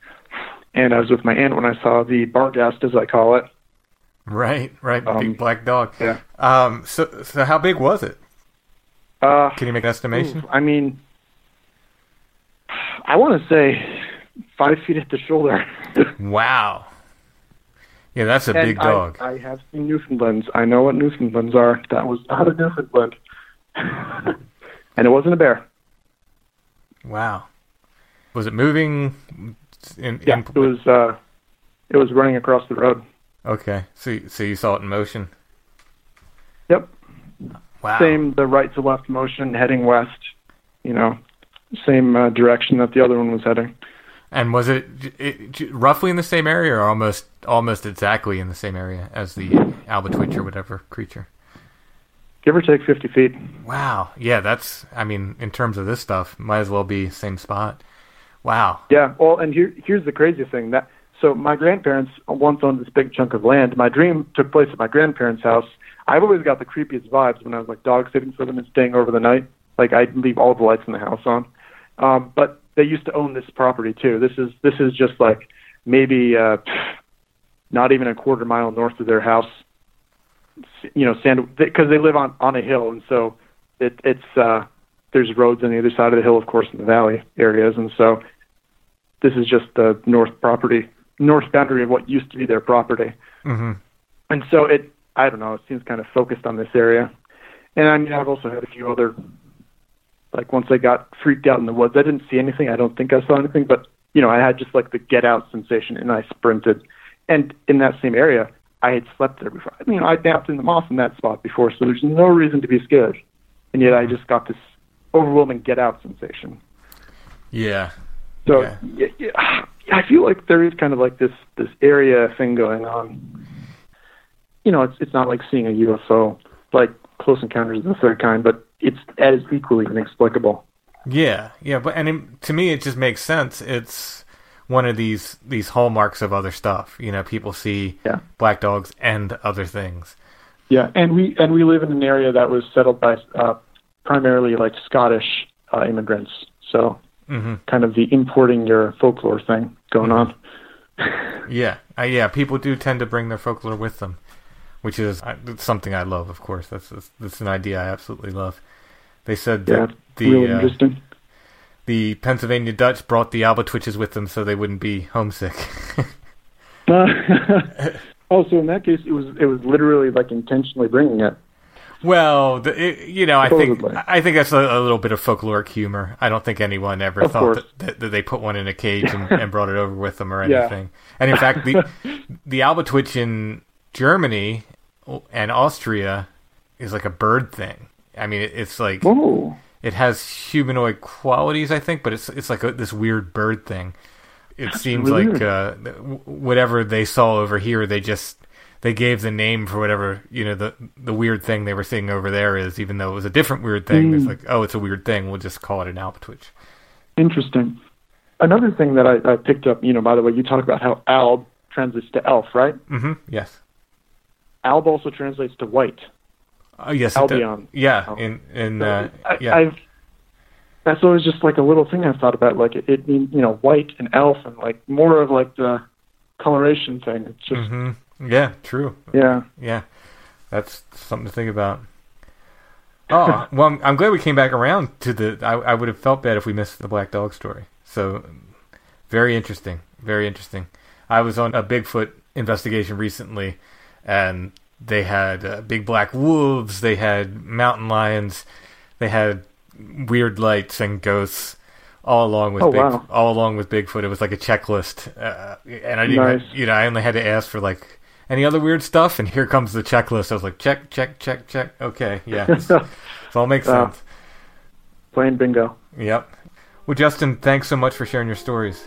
and I was with my aunt when I saw the barghast, as I call it. Right, right. Um, big black dog. yeah. Um. So, so how big was it? Uh, Can you make an estimation? I mean, I want to say five feet at the shoulder. Wow. Yeah, that's a And big dog. I, have seen Newfoundlands. I know what Newfoundlands are. That was not a Newfoundland, and it wasn't a bear. wow. Was it moving? In, Yeah, in, it was. Uh, it was running across the road. Okay. So, you- so you saw it in motion. Yep. Wow. Same the right to left motion, heading west. You know, same uh, direction that the other one was heading. And was it, it, roughly in the same area, or almost almost exactly in the same area as the albatwitch or whatever creature? Give or take fifty feet. Wow. Yeah, that's. I mean, in terms of this stuff, might as well be same spot. Wow. Yeah. Well, and here here's the crazy thing that so my grandparents once owned this big chunk of land. My dream took place at my grandparents' house. I've always got the creepiest vibes when I was like dog sitting for them and staying over the night. Like I'd leave all the lights in the house on. Um, but they used to own this property too. This is this is just like maybe uh, not even a quarter mile north of their house. You know, sand because they live on on a hill, and so it, it's uh, there's roads on the other side of the hill, of course, in the valley areas, and so this is just the north property, north boundary of what used to be their property. hmm And so it, I don't know, it seems kind of focused on this area. And I mean, I've also had a few other, like once I got freaked out in the woods, I didn't see anything. I don't think I saw anything, but you know, I had just like the get out sensation and I sprinted. And in that same area, I had slept there before. I mean, I napped in the moss in that spot before, so there's no reason to be scared. And yet I just got this overwhelming get out sensation. Yeah. So Yeah. yeah. Yeah, I feel like there is kind of like this this area thing going on. You know, it's it's not like seeing a UFO like Close Encounters of the Third Kind, but it's as equally inexplicable. Yeah, yeah, but and it, to me, it just makes sense. It's one of these these hallmarks of other stuff. You know, people see Yeah. black dogs and other things. Yeah, and we and we live in an area that was settled by uh, primarily like Scottish uh, immigrants. So hmm kind of the importing your folklore thing going on. Yeah, uh, yeah. People do tend to bring their folklore with them, which is uh, it's something I love. Of course, that's that's, that's an idea I absolutely love. They said Yeah, that the uh, the Pennsylvania Dutch brought the Albatwitches with them so they wouldn't be homesick. oh, so in that case, it was it was literally like intentionally bringing it. well, the, it, you know, I think I think that's a, a little bit of folkloric humor. I don't think anyone ever Of thought that, that, that they put one in a cage and, and brought it over with them or Yeah. anything. And in fact, the the Albatwitch in Germany and Austria is like a bird thing. I mean, it, it's like Oh, it has humanoid qualities, I think, but it's it's like a, this weird bird thing. It seems really like uh, whatever they saw over here, they just they gave the name for whatever you know the the weird thing they were seeing over there is, even though it was a different weird thing. Hmm. It's like, oh, it's a weird thing. We'll just call it an Albatwitch. interesting. Another thing that I, I picked up, you know, by the way, you talk about how alb translates to elf, right? Mm-hmm. Yes. Alb also translates to white. Oh, yes. Albion. Yeah. Oh. In in uh, I, yeah. I've that's always just like a little thing I've thought about. Like it, it means you know white and elf and like more of like the coloration thing. It's just hmm Yeah. True. yeah. Yeah, that's something to think about. Oh, well, I'm, I'm glad we came back around to the. I, I would have felt bad if we missed the black dog story. So, very interesting. Very interesting. I was on a Bigfoot investigation recently, and they had uh, big black wolves, they had mountain lions, they had weird lights and ghosts. All along with Oh, Big, wow. all along with Bigfoot, it was like a checklist, uh, and I didn't, Nice. you know, I only had to ask for like any other weird stuff, and here comes the checklist. I was like, check, check, check, check. Okay, yeah, this, this all makes Wow. sense. Playing bingo. Yep. Well, Justin, thanks so much for sharing your stories.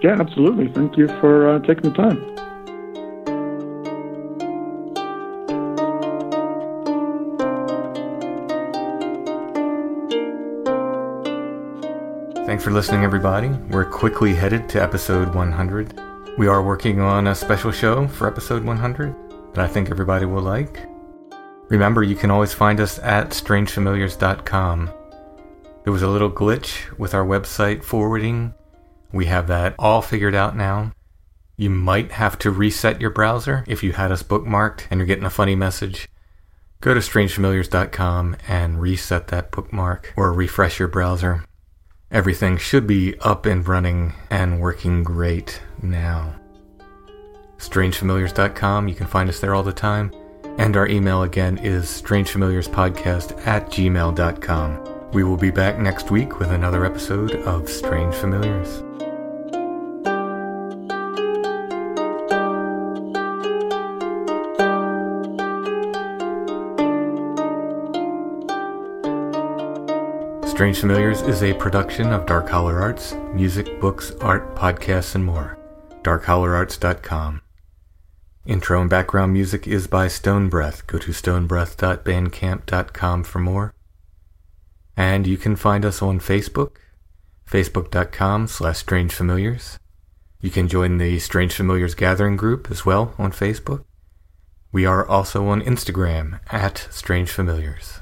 Yeah, absolutely. Thank you for uh, taking the time. For listening, everybody. We're quickly headed to episode 100. We are working on a special show for episode 100 that I think everybody will like. Remember, you can always find us at strangefamiliars.com. There was a little glitch with our website forwarding. We have that all figured out now. You might have to reset your browser if you had us bookmarked and you're getting a funny message. Go to strangefamiliars.com and reset that bookmark or refresh your browser. Everything should be up and running and working great now. StrangeFamiliars.com, you can find us there all the time. And our email again is strangefamiliarspodcast at gmail.com. We will be back next week with another episode of Strange Familiars. Strange Familiars is a production of Dark Holler Arts, music, books, art, podcasts, and more. DarkHollerArts.com. Intro and background music is by Stone Breath. Go to stonebreath.bandcamp.com for more. And you can find us on Facebook, facebook.com slash Strange Familiars. You can join the Strange Familiars Gathering group as well on Facebook. We are also on Instagram at Strange Familiars.